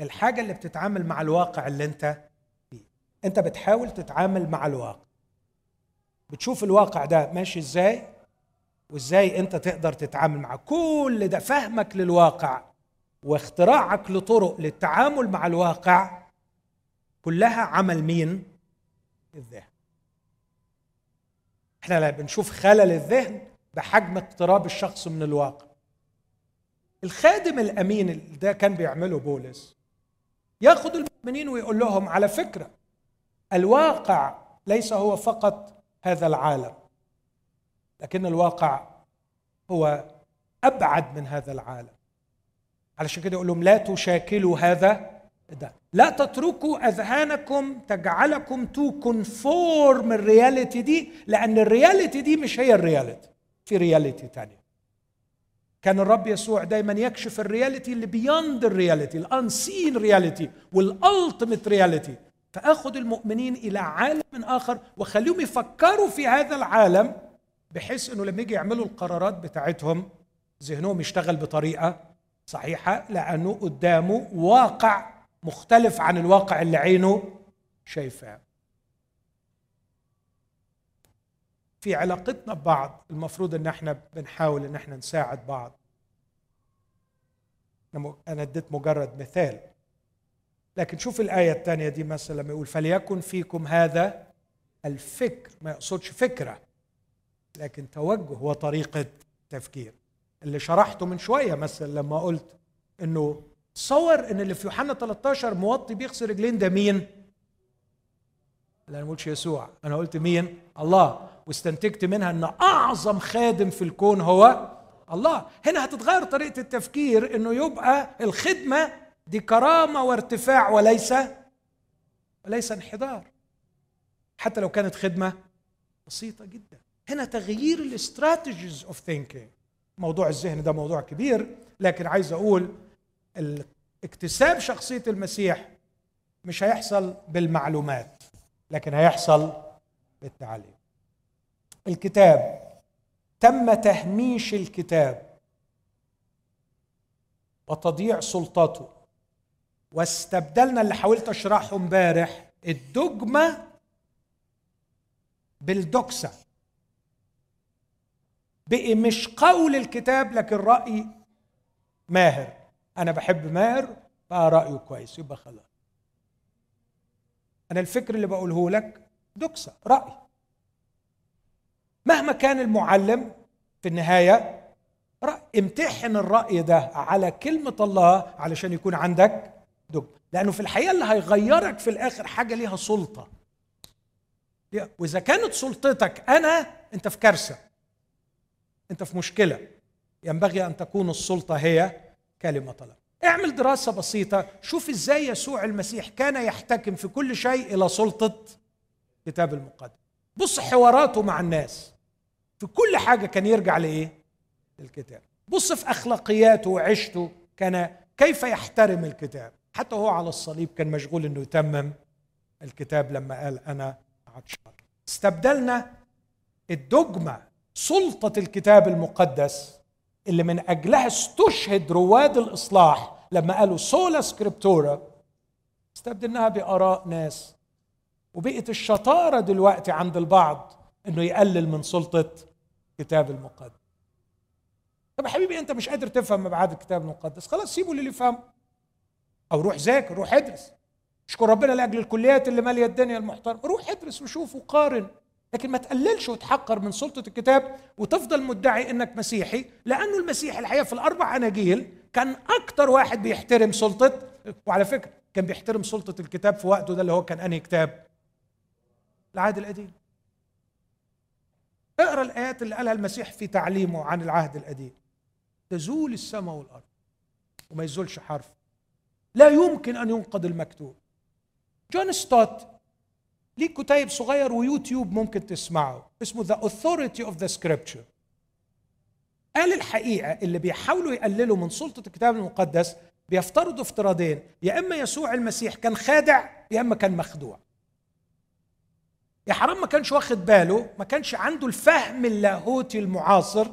Speaker 1: الحاجة اللي بتتعامل مع الواقع اللي أنت فيه. أنت بتحاول تتعامل مع الواقع. بتشوف الواقع ده ماشي إزاي وإزاي أنت تقدر تتعامل معه كل ده. فهمك للواقع واختراعك لطرق للتعامل مع الواقع كلها عمل مين؟ الذهن. إحنا بنشوف خلل الذهن بحجم اقتراب الشخص من الواقع. الخادم الأمين ده كان بيعمله بولس. ياخذ المؤمنين ويقول لهم على فكرة الواقع ليس هو فقط هذا العالم لكن الواقع هو أبعد من هذا العالم. علشان كده يقول لهم لا تشاكلوا هذا ده. لا تتركوا أذهانكم تجعلكم to conform ال reality دي لأن ال reality دي مش هي ال reality في reality تانية. كان الرب يسوع دايما يكشف الرياليتي اللي بياند الرياليتي الانسين رياليتي والالتيميت رياليتي فأخذ المؤمنين إلى عالم آخر وخليهم يفكروا في هذا العالم بحيث إنه لما يجي يعملوا القرارات بتاعتهم ذهنهم يشتغل بطريقة صحيحة لأنه قدامه واقع مختلف عن الواقع اللي عينه شايفاه. في علاقتنا ببعض المفروض إن إحنا بنحاول إن إحنا نساعد بعض. أنا اديت مجرد مثال. لكن شوف الآية الثانية دي مثلا لما يقول فليكن فيكم هذا الفكر. ما يقصدش فكرة لكن توجه وطريقة تفكير. اللي شرحته من شوية مثلا لما قلت إنه تصور إن اللي في يوحنا 13 موطي بيغسل رجلين ده مين؟ لا أنا ما قلتش يسوع أنا قلت مين؟ الله. واستنتجت منها إن أعظم خادم في الكون هو الله. هنا هتتغير طريقة التفكير إنه يبقى الخدمة دي كرامة وارتفاع وليس وليس انحدار. حتى لو كانت خدمة بسيطة جدا. هنا تغيير ال strategies of thinking موضوع الذهن ده موضوع كبير لكن عايز أقول اكتساب شخصية المسيح مش هيحصل بالمعلومات لكن هيحصل بالتعليم. الكتاب تم تهميش الكتاب وتضييع سلطته واستبدلنا اللي حاولت أشرحه امبارح الدجمه بالدكسه بقي مش قول الكتاب لكن رأي ماهر. أنا بحب ماهر بقى رأيه كويس يبقى خلاص. أنا الفكر اللي بقوله لك دكسه رأي. مهما كان المعلم في النهاية رأي. امتحن الرأي ده على كلمة الله علشان يكون عندك دجمه لأنه في الحقيقة اللي هيغيرك في الآخر حاجة ليها سلطة. وإذا كانت سلطتك أنا أنت في كارثة. أنت في مشكلة. ينبغي أن تكون السلطة هي كلمة الله اعمل دراسة بسيطة شوف إزاي يسوع المسيح كان يحتكم في كل شيء إلى سلطة الكتاب المقدس. بص حواراته مع الناس. في كل حاجة كان يرجع لإيه؟ للكتاب. بص في أخلاقياته وعيشته كان كيف يحترم الكتاب. حتى هو على الصليب كان مشغول إنه يتمم الكتاب لما قال أنا عطشان استبدلنا الدجمة سلطة الكتاب المقدس اللي من أجلها استشهد رواد الإصلاح لما قالوا سولا سكريبتورا استبدلناها بآراء ناس. وبقت الشطارة دلوقتي عند البعض إنه يقلل من سلطة الكتاب المقدس. طب يا حبيبي أنت مش قادر تفهم مبعاد الكتاب المقدس. خلاص سيبه للي يفهمه. أو روح ذاكر روح ادرس. اشكر ربنا لأجل الكليات اللي مالية الدنيا المحترمة. روح ادرس وشوف وقارن. لكن ما تقللش وتحقر من سلطة الكتاب وتفضل مدعي إنك مسيحي لأنه المسيح الحقيقة في الأربع أناجيل كان أكتر واحد بيحترم سلطة وعلى فكرة كان بيحترم سلطة الكتاب في وقته ده اللي هو كان أنهي كتاب؟ العهد القديم. اقرأ الآيات اللي قالها المسيح في تعليمه عن العهد القديم. تزول السماء والأرض وما يزولش حرف. لا يمكن أن ينقض المكتوب. جون ستوت ليه كتيب صغير ويوتيوب ممكن تسمعه. اسمه the authority of the scripture. قال الحقيقة اللي بيحاولوا يقللوا من سلطة الكتاب المقدس بيفترضوا افتراضين. يا إما يسوع المسيح كان خادع يا إما كان مخدوع. يا حرام ما كانش واخد باله ما كانش عنده الفهم اللاهوتي المعاصر.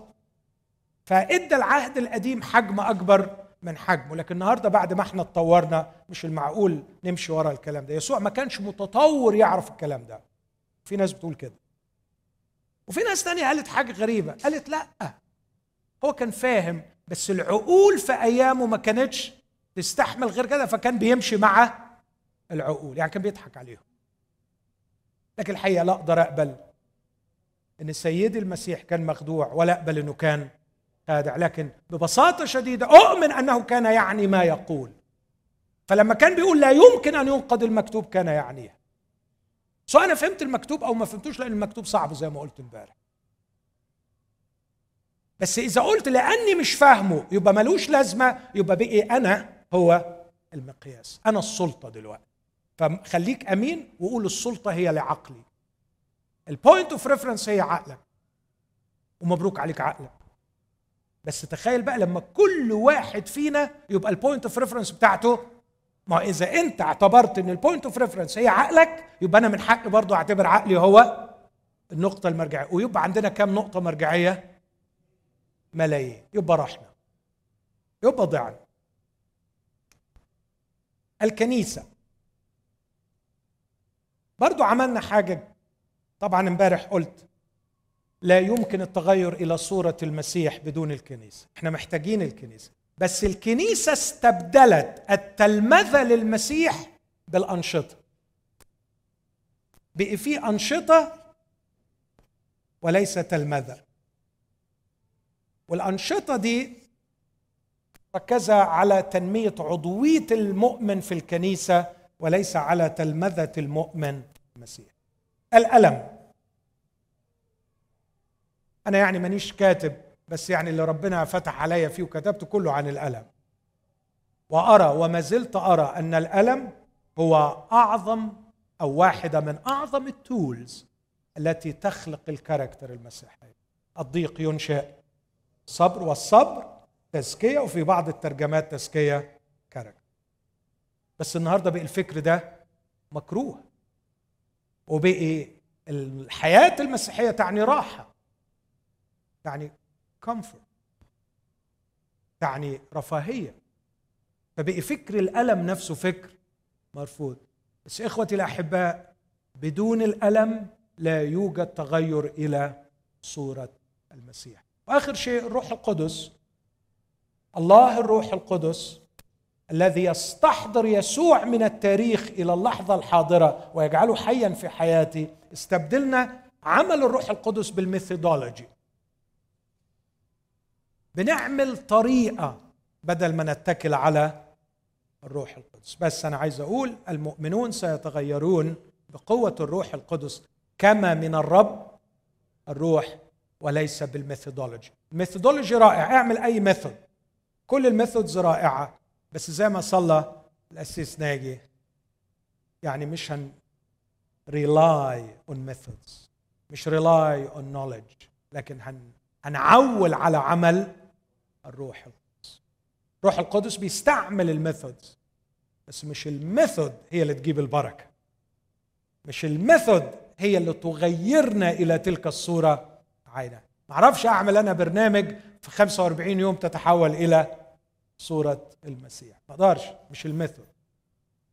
Speaker 1: فإدى العهد القديم حجم أكبر. من حجمه لكن النهارده بعد ما إحنا اتطورنا مش المعقول نمشي ورا الكلام ده. يسوع ما كانش متطور يعرف الكلام ده. في ناس بتقول كده. وفي ناس تانية قالت حاجة غريبة. قالت لأ. هو كان فاهم بس العقول في أيامه ما كانتش تستحمل غير كده فكان بيمشي مع العقول. يعني كان بيضحك عليهم. لكن الحقيقة لا أقدر أقبل إن سيدي المسيح كان مخدوع ولا أقبل إنه كان خادع لكن ببساطة شديدة أؤمن أنه كان يعني ما يقول. فلما كان بيقول لا يمكن أن ينقض المكتوب كان يعنيه. سواء أنا فهمت المكتوب أو ما فهمتوش لأن المكتوب صعب زي ما قلت امبارح. بس إذا قلت لأني مش فاهمه يبقى ملوش لازمة يبقى بقي أنا هو المقياس. أنا السلطة دلوقتي. فخليك أمين وقول السلطة هي لعقلي. ال point of reference هي عقلك. ومبروك عليك عقلك. بس تخيل بقى لما كل واحد فينا يبقى ال point of reference بتاعته. ما إذا أنت اعتبرت إن ال point of reference هي عقلك يبقى أنا من حقي برضه أعتبر عقلي هو النقطة المرجعية. ويبقى عندنا كام نقطة مرجعية؟ ملايين. يبقى رحنا يبقى ضعنا الكنيسة. برضو عملنا حاجة. طبعا امبارح قلت لا يمكن التغير إلى صورة المسيح بدون الكنيسة. إحنا محتاجين الكنيسة. بس الكنيسة استبدلت التلمذة للمسيح بالأنشطة. بقي في أنشطة وليس تلمذة. والأنشطة دي ركز على تنمية عضوية المؤمن في الكنيسة وليس على تلمذة المؤمن المسيح. الألم. أنا يعني مانيش كاتب بس يعني اللي ربنا فتح عليا فيه وكتبت كله عن الألم. وأرى وما زلت أرى أن الألم هو أعظم أو واحدة من أعظم ال tools التي تخلق ال character المسيحي. الضيق ينشئ. صبر والصبر تزكية وفي بعض الترجمات تزكية character. بس النهارده بقى الفكر ده مكروه. وبقي الحياة المسيحية تعني راحة. تعني كومفورت تعني رفاهية. فبقي فكر الألم نفسه فكر مرفوض. بس إخوتي الأحباء بدون الألم لا يوجد تغير إلى صورة المسيح. وآخر شيء الروح القدس. الله الروح القدس الذي يستحضر يسوع من التاريخ إلى اللحظة الحاضرة ويجعله حيا في حياتي. استبدلنا عمل الروح القدس بال methodology بنعمل طريقة بدل ما نتكل على الروح القدس. بس أنا عايز أقول المؤمنون سيتغيرون بقوة الروح القدس كما من الرب الروح وليس بال methodology. ال methodology رائع. اعمل أي method. كل ال methods رائعة. بس زي ما صلى القسيس ناجي يعني مش هن rely on methods مش rely on knowledge لكن هن هنعول على عمل الروح القدس. الروح القدس بيستعمل ال methods بس مش ال method هي اللي تجيب البركة. مش ال method هي اللي تغيرنا إلى تلك الصورة. يعني ما أعرفش أعمل أنا برنامج في 45 يوم تتحول إلى صورة المسيح. ما أقدرش مش ال method.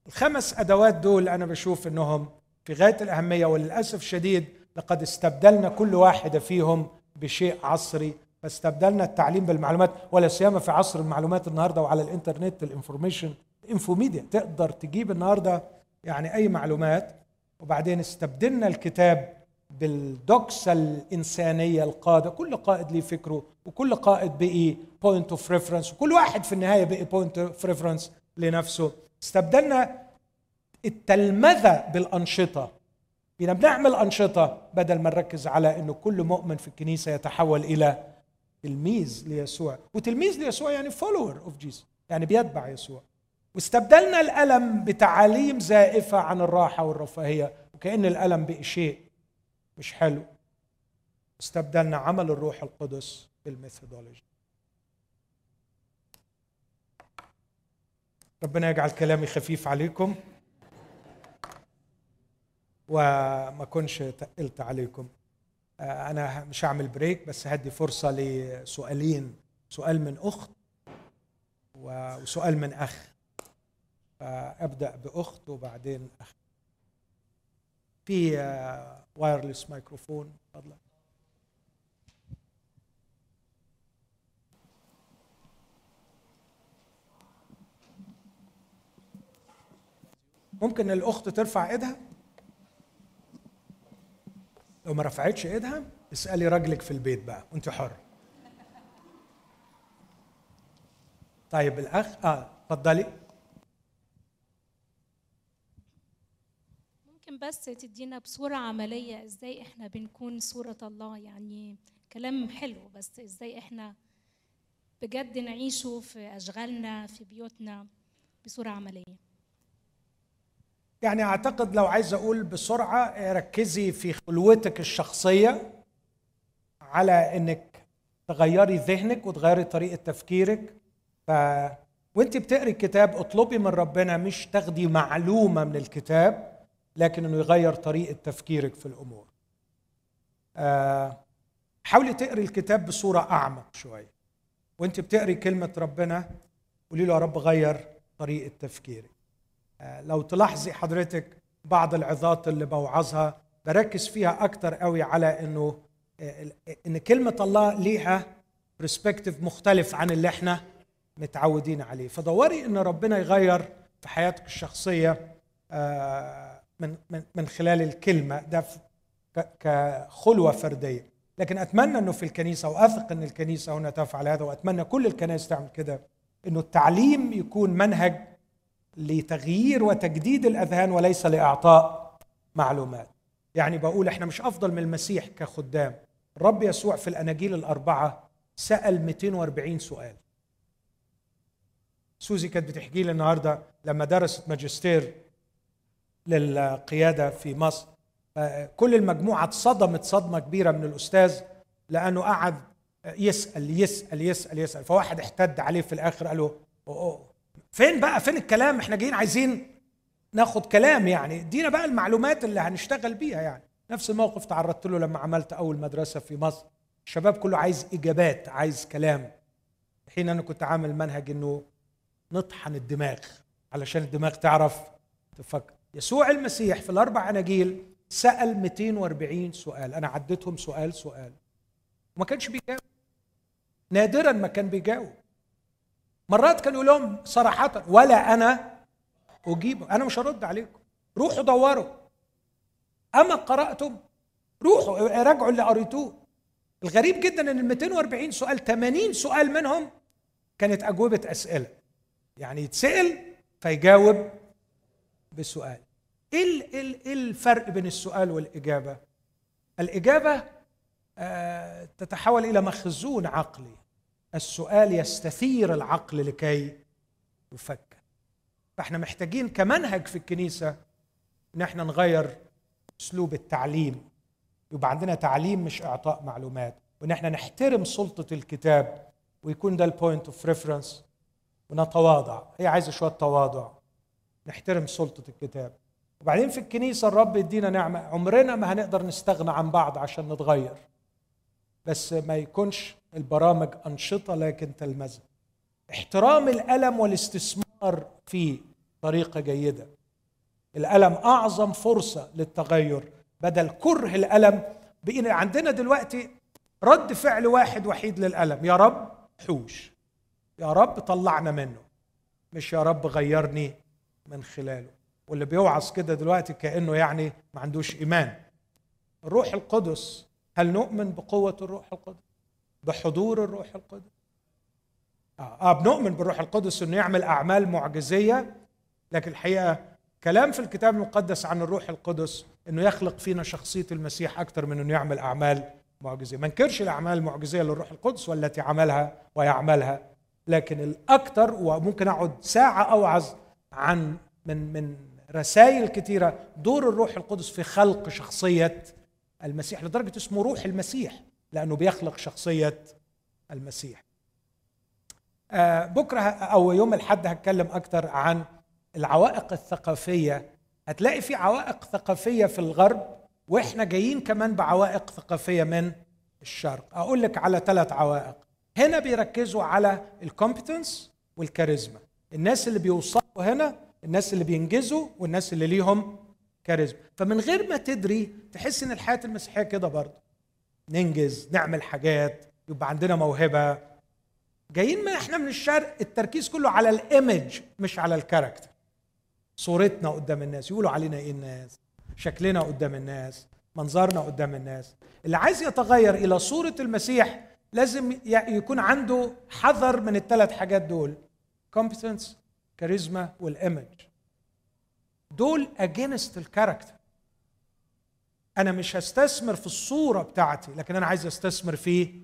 Speaker 1: الخمس أدوات دول أنا بشوف إنهم في غاية الأهمية وللأسف شديد لقد استبدلنا كل واحدة فيهم بشيء عصري فاستبدلنا التعليم بالمعلومات ولا سيما في عصر المعلومات النهارده وعلى الإنترنت ال information انفوميديا تقدر تجيب النهارده يعني أي معلومات. وبعدين استبدلنا الكتاب بالدوشة الإنسانية القادة. كل قائد ليه فكره وكل قائد بقي point of reference وكل واحد في النهاية بقي point of reference لنفسه. استبدلنا التلمذة بالأنشطة. بقينا بنعمل أنشطة بدل ما نركز على أنه كل مؤمن في الكنيسة يتحول إلى تلميذ ليسوع. وتلميذ ليسوع يعني follower of Jesus يعني بيتبع يسوع. واستبدلنا الألم بتعاليم زائفة عن الراحة والرفاهية وكأن الألم بقي شيء مش حلو. استبدلنا عمل الروح القدس بال methodology. ربنا يجعل كلامي خفيف عليكم وما كنش تقلت عليكم. أنا مش هعمل break بس هدي فرصة لسؤالين. سؤال من أخت وسؤال من أخ. فأبدأ بأخت وبعدين أخ. في وايرلس مايكروفون فضلا ممكن الأخت ترفع إيدها؟ لو ما رفعتش ايدها اسألي راجلك في البيت بقى وانت حر. طيب الأخ آه اتفضلي.
Speaker 2: ممكن بس تدينا بصورة عملية إزاي إحنا بنكون صورة الله؟ يعني كلام حلو بس إزاي إحنا بجد نعيشه في أشغالنا في بيوتنا بصورة عملية؟
Speaker 1: يعني أعتقد لو عايز أقول بسرعة ركزي في خلوتك الشخصية على إنك تغيري ذهنك وتغيري طريقة تفكيرك. ف وأنت بتقري الكتاب اطلبي من ربنا مش تاخدي معلومة من الكتاب لكن إنه يغير طريقة تفكيرك في الأمور. آه، حاولي تقري الكتاب بصورة أعمق شوية. وأنت بتقري كلمة ربنا قولي له يا رب غير طريقة تفكيري آه، لو تلاحظي حضرتك بعض العظات اللي بوعظها بركز فيها أكتر قوي على إنه آه، إن كلمة الله ليها برسبكتيف مختلف عن اللي إحنا متعودين عليه. فدوري إن ربنا يغير في حياتك الشخصية آه، من من من خلال الكلمة ده كخلوة فردية. لكن أتمنى إنه في الكنيسة وأثق إن الكنيسة هنا تفعل هذا وأتمنى كل الكنائس تعمل كده إنه التعليم يكون منهج لتغيير وتجديد الأذهان وليس لإعطاء معلومات. يعني بقول إحنا مش أفضل من المسيح كخدام. الرب يسوع في الأناجيل الأربعة سأل 240 سؤال. سوزي كانت بتحكي لي النهارده لما درست ماجستير للقيادة في مصر كل المجموعة اتصدمت صدمة كبيرة من الأستاذ لأنه قعد يسأل يسأل يسأل يسأل فواحد احتد عليه في الآخر قال له فين بقى؟ فين الكلام؟ إحنا جايين عايزين ناخد كلام يعني. ادينا بقى المعلومات اللي هنشتغل بيها يعني. نفس الموقف تعرضت له لما عملت أول مدرسة في مصر. الشباب كله عايز إجابات عايز كلام. حين أنا كنت عامل منهج إنه نطحن الدماغ علشان الدماغ تعرف تفكر يسوع المسيح في الأربع أناجيل سأل 240 سؤال. أنا عديتهم سؤال سؤال. وما كانش بيجاوب. نادرا ما كان بيجاوب. مرات كان يقول لهم صراحة ولا أنا أجيب أنا مش هرد عليكم. روحوا دوروا. أما قرأتم روحوا راجعوا اللي قريتوه. الغريب جدا إن ال 240 سؤال 80 سؤال منهم كانت أجوبة أسئلة. يعني يتسأل فيجاوب بسؤال. إيه إيه الفرق بين السؤال والإجابة؟ الإجابة آه تتحول إلى مخزون عقلي. السؤال يستثير العقل لكي يفكر. فإحنا محتاجين كمنهج في الكنيسة ان إحنا نغير أسلوب التعليم. يبقى عندنا تعليم مش إعطاء معلومات. وان إحنا نحترم سلطة الكتاب ويكون ده ال point of reference ونتواضع. هي عايزة شوية تواضع. نحترم سلطة الكتاب. وبعدين في الكنيسة الرب يدينا نعمة. عمرنا ما هنقدر نستغنى عن بعض عشان نتغير. بس ما يكونش البرامج أنشطة لكن تلمذة احترام الألم والاستثمار فيه طريقة جيدة. الألم أعظم فرصة للتغير بدل كره الألم بقينا عندنا دلوقتي رد فعل واحد وحيد للألم. يا رب حوش. يا رب طلعنا منه. مش يا رب غيرني من خلاله. واللي بيوعظ كده دلوقتي كأنه يعني ما عندوش إيمان. الروح القدس هل نؤمن بقوة الروح القدس؟ بحضور الروح القدس. آه, آه بنؤمن بالروح القدس إنه يعمل أعمال معجزية لكن الحقيقة كلام في الكتاب المقدس عن الروح القدس إنه يخلق فينا شخصية المسيح أكثر من إنه يعمل أعمال معجزية. ما نكرش الأعمال المعجزية للروح القدس والتي عملها ويعملها لكن الاكثر وممكن أقعد ساعة أوعظ عن من من رسائل كثيره دور الروح القدس في خلق شخصية المسيح لدرجة اسمه روح المسيح. لأنه بيخلق شخصية المسيح. آه، بكرة أو يوم الأحد هتكلم أكثر عن العوائق الثقافية. هتلاقي في عوائق ثقافية في الغرب وإحنا جايين كمان بعوائق ثقافية من الشرق. أقول لك على ثلاث عوائق. هنا بيركزوا على الكومبتنس والكاريزما. الناس اللي بيوصلوا هنا الناس اللي بينجزوا والناس اللي ليهم كاريزما. فمن غير ما تدري تحس إن الحياة المسيحية كده برضه. ننجز نعمل حاجات يبقى عندنا موهبة. جايين ما إحنا من الشرق التركيز كله على الإيمج مش على الكاركتر. صورتنا قدام الناس يقولوا علينا إيه الناس؟ شكلنا قدام الناس منظرنا قدام الناس. اللي عايز يتغير إلى صورة المسيح لازم يكون عنده حذر من الثلاث حاجات دول. competence كاريزما وال image. دول against ال character. أنا مش هستثمر في الصورة بتاعتي لكن أنا عايز أستثمر في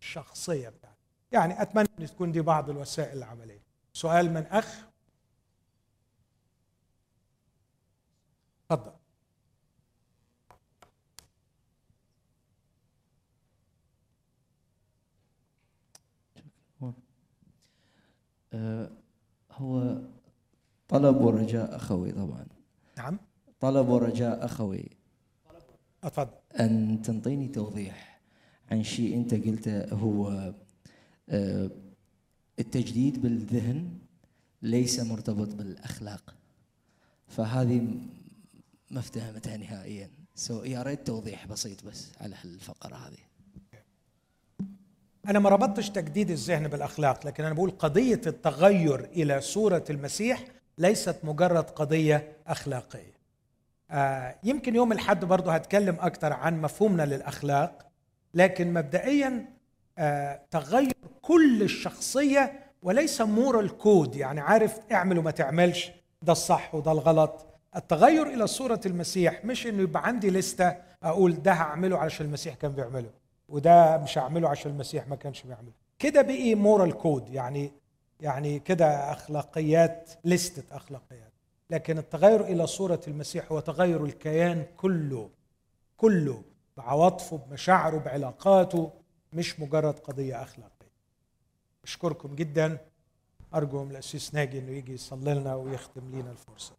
Speaker 1: الشخصية بتاعتي. يعني أتمنى إن تكون دي بعض الوسائل العملية. سؤال من أخ. تفضل
Speaker 3: آه، هو طلب ورجاء أخوي طبعا.
Speaker 1: نعم.
Speaker 3: طلب ورجاء أخوي
Speaker 1: أتفضل.
Speaker 3: أن تنطيني توضيح عن شيء أنت قلته هو آه، التجديد بالذهن ليس مرتبط بالأخلاق. فهذه ما افتهمتها نهائيا. سو يا ريت توضيح بسيط بس على هالفقرة هذه.
Speaker 1: أنا ما ربطتش تجديد الذهن بالأخلاق لكن أنا بقول قضية التغير إلى صورة المسيح ليست مجرد قضية أخلاقية. آه يمكن يوم الحد برضه هتكلم أكتر عن مفهومنا للأخلاق لكن مبدئيا آه تغير كل الشخصية وليس مورال كود يعني عارف اعمل وما تعملش ده الصح وده الغلط. التغير إلى صورة المسيح مش إنه يبقى عندي لستة أقول ده هعمله علشان المسيح كان بيعمله وده مش هعمله عشان المسيح ما كانش بيعمله. كده بقي moral code يعني يعني كده أخلاقيات لستة أخلاقيات. لكن التغير إلى صورة المسيح هو تغير الكيان كله كله بعواطفه بمشاعره بعلاقاته مش مجرد قضية أخلاقية. اشكركم جدا. ارجو من القسيس ناجي إنه يجي يصلي لنا ويختم لنا الفرصة.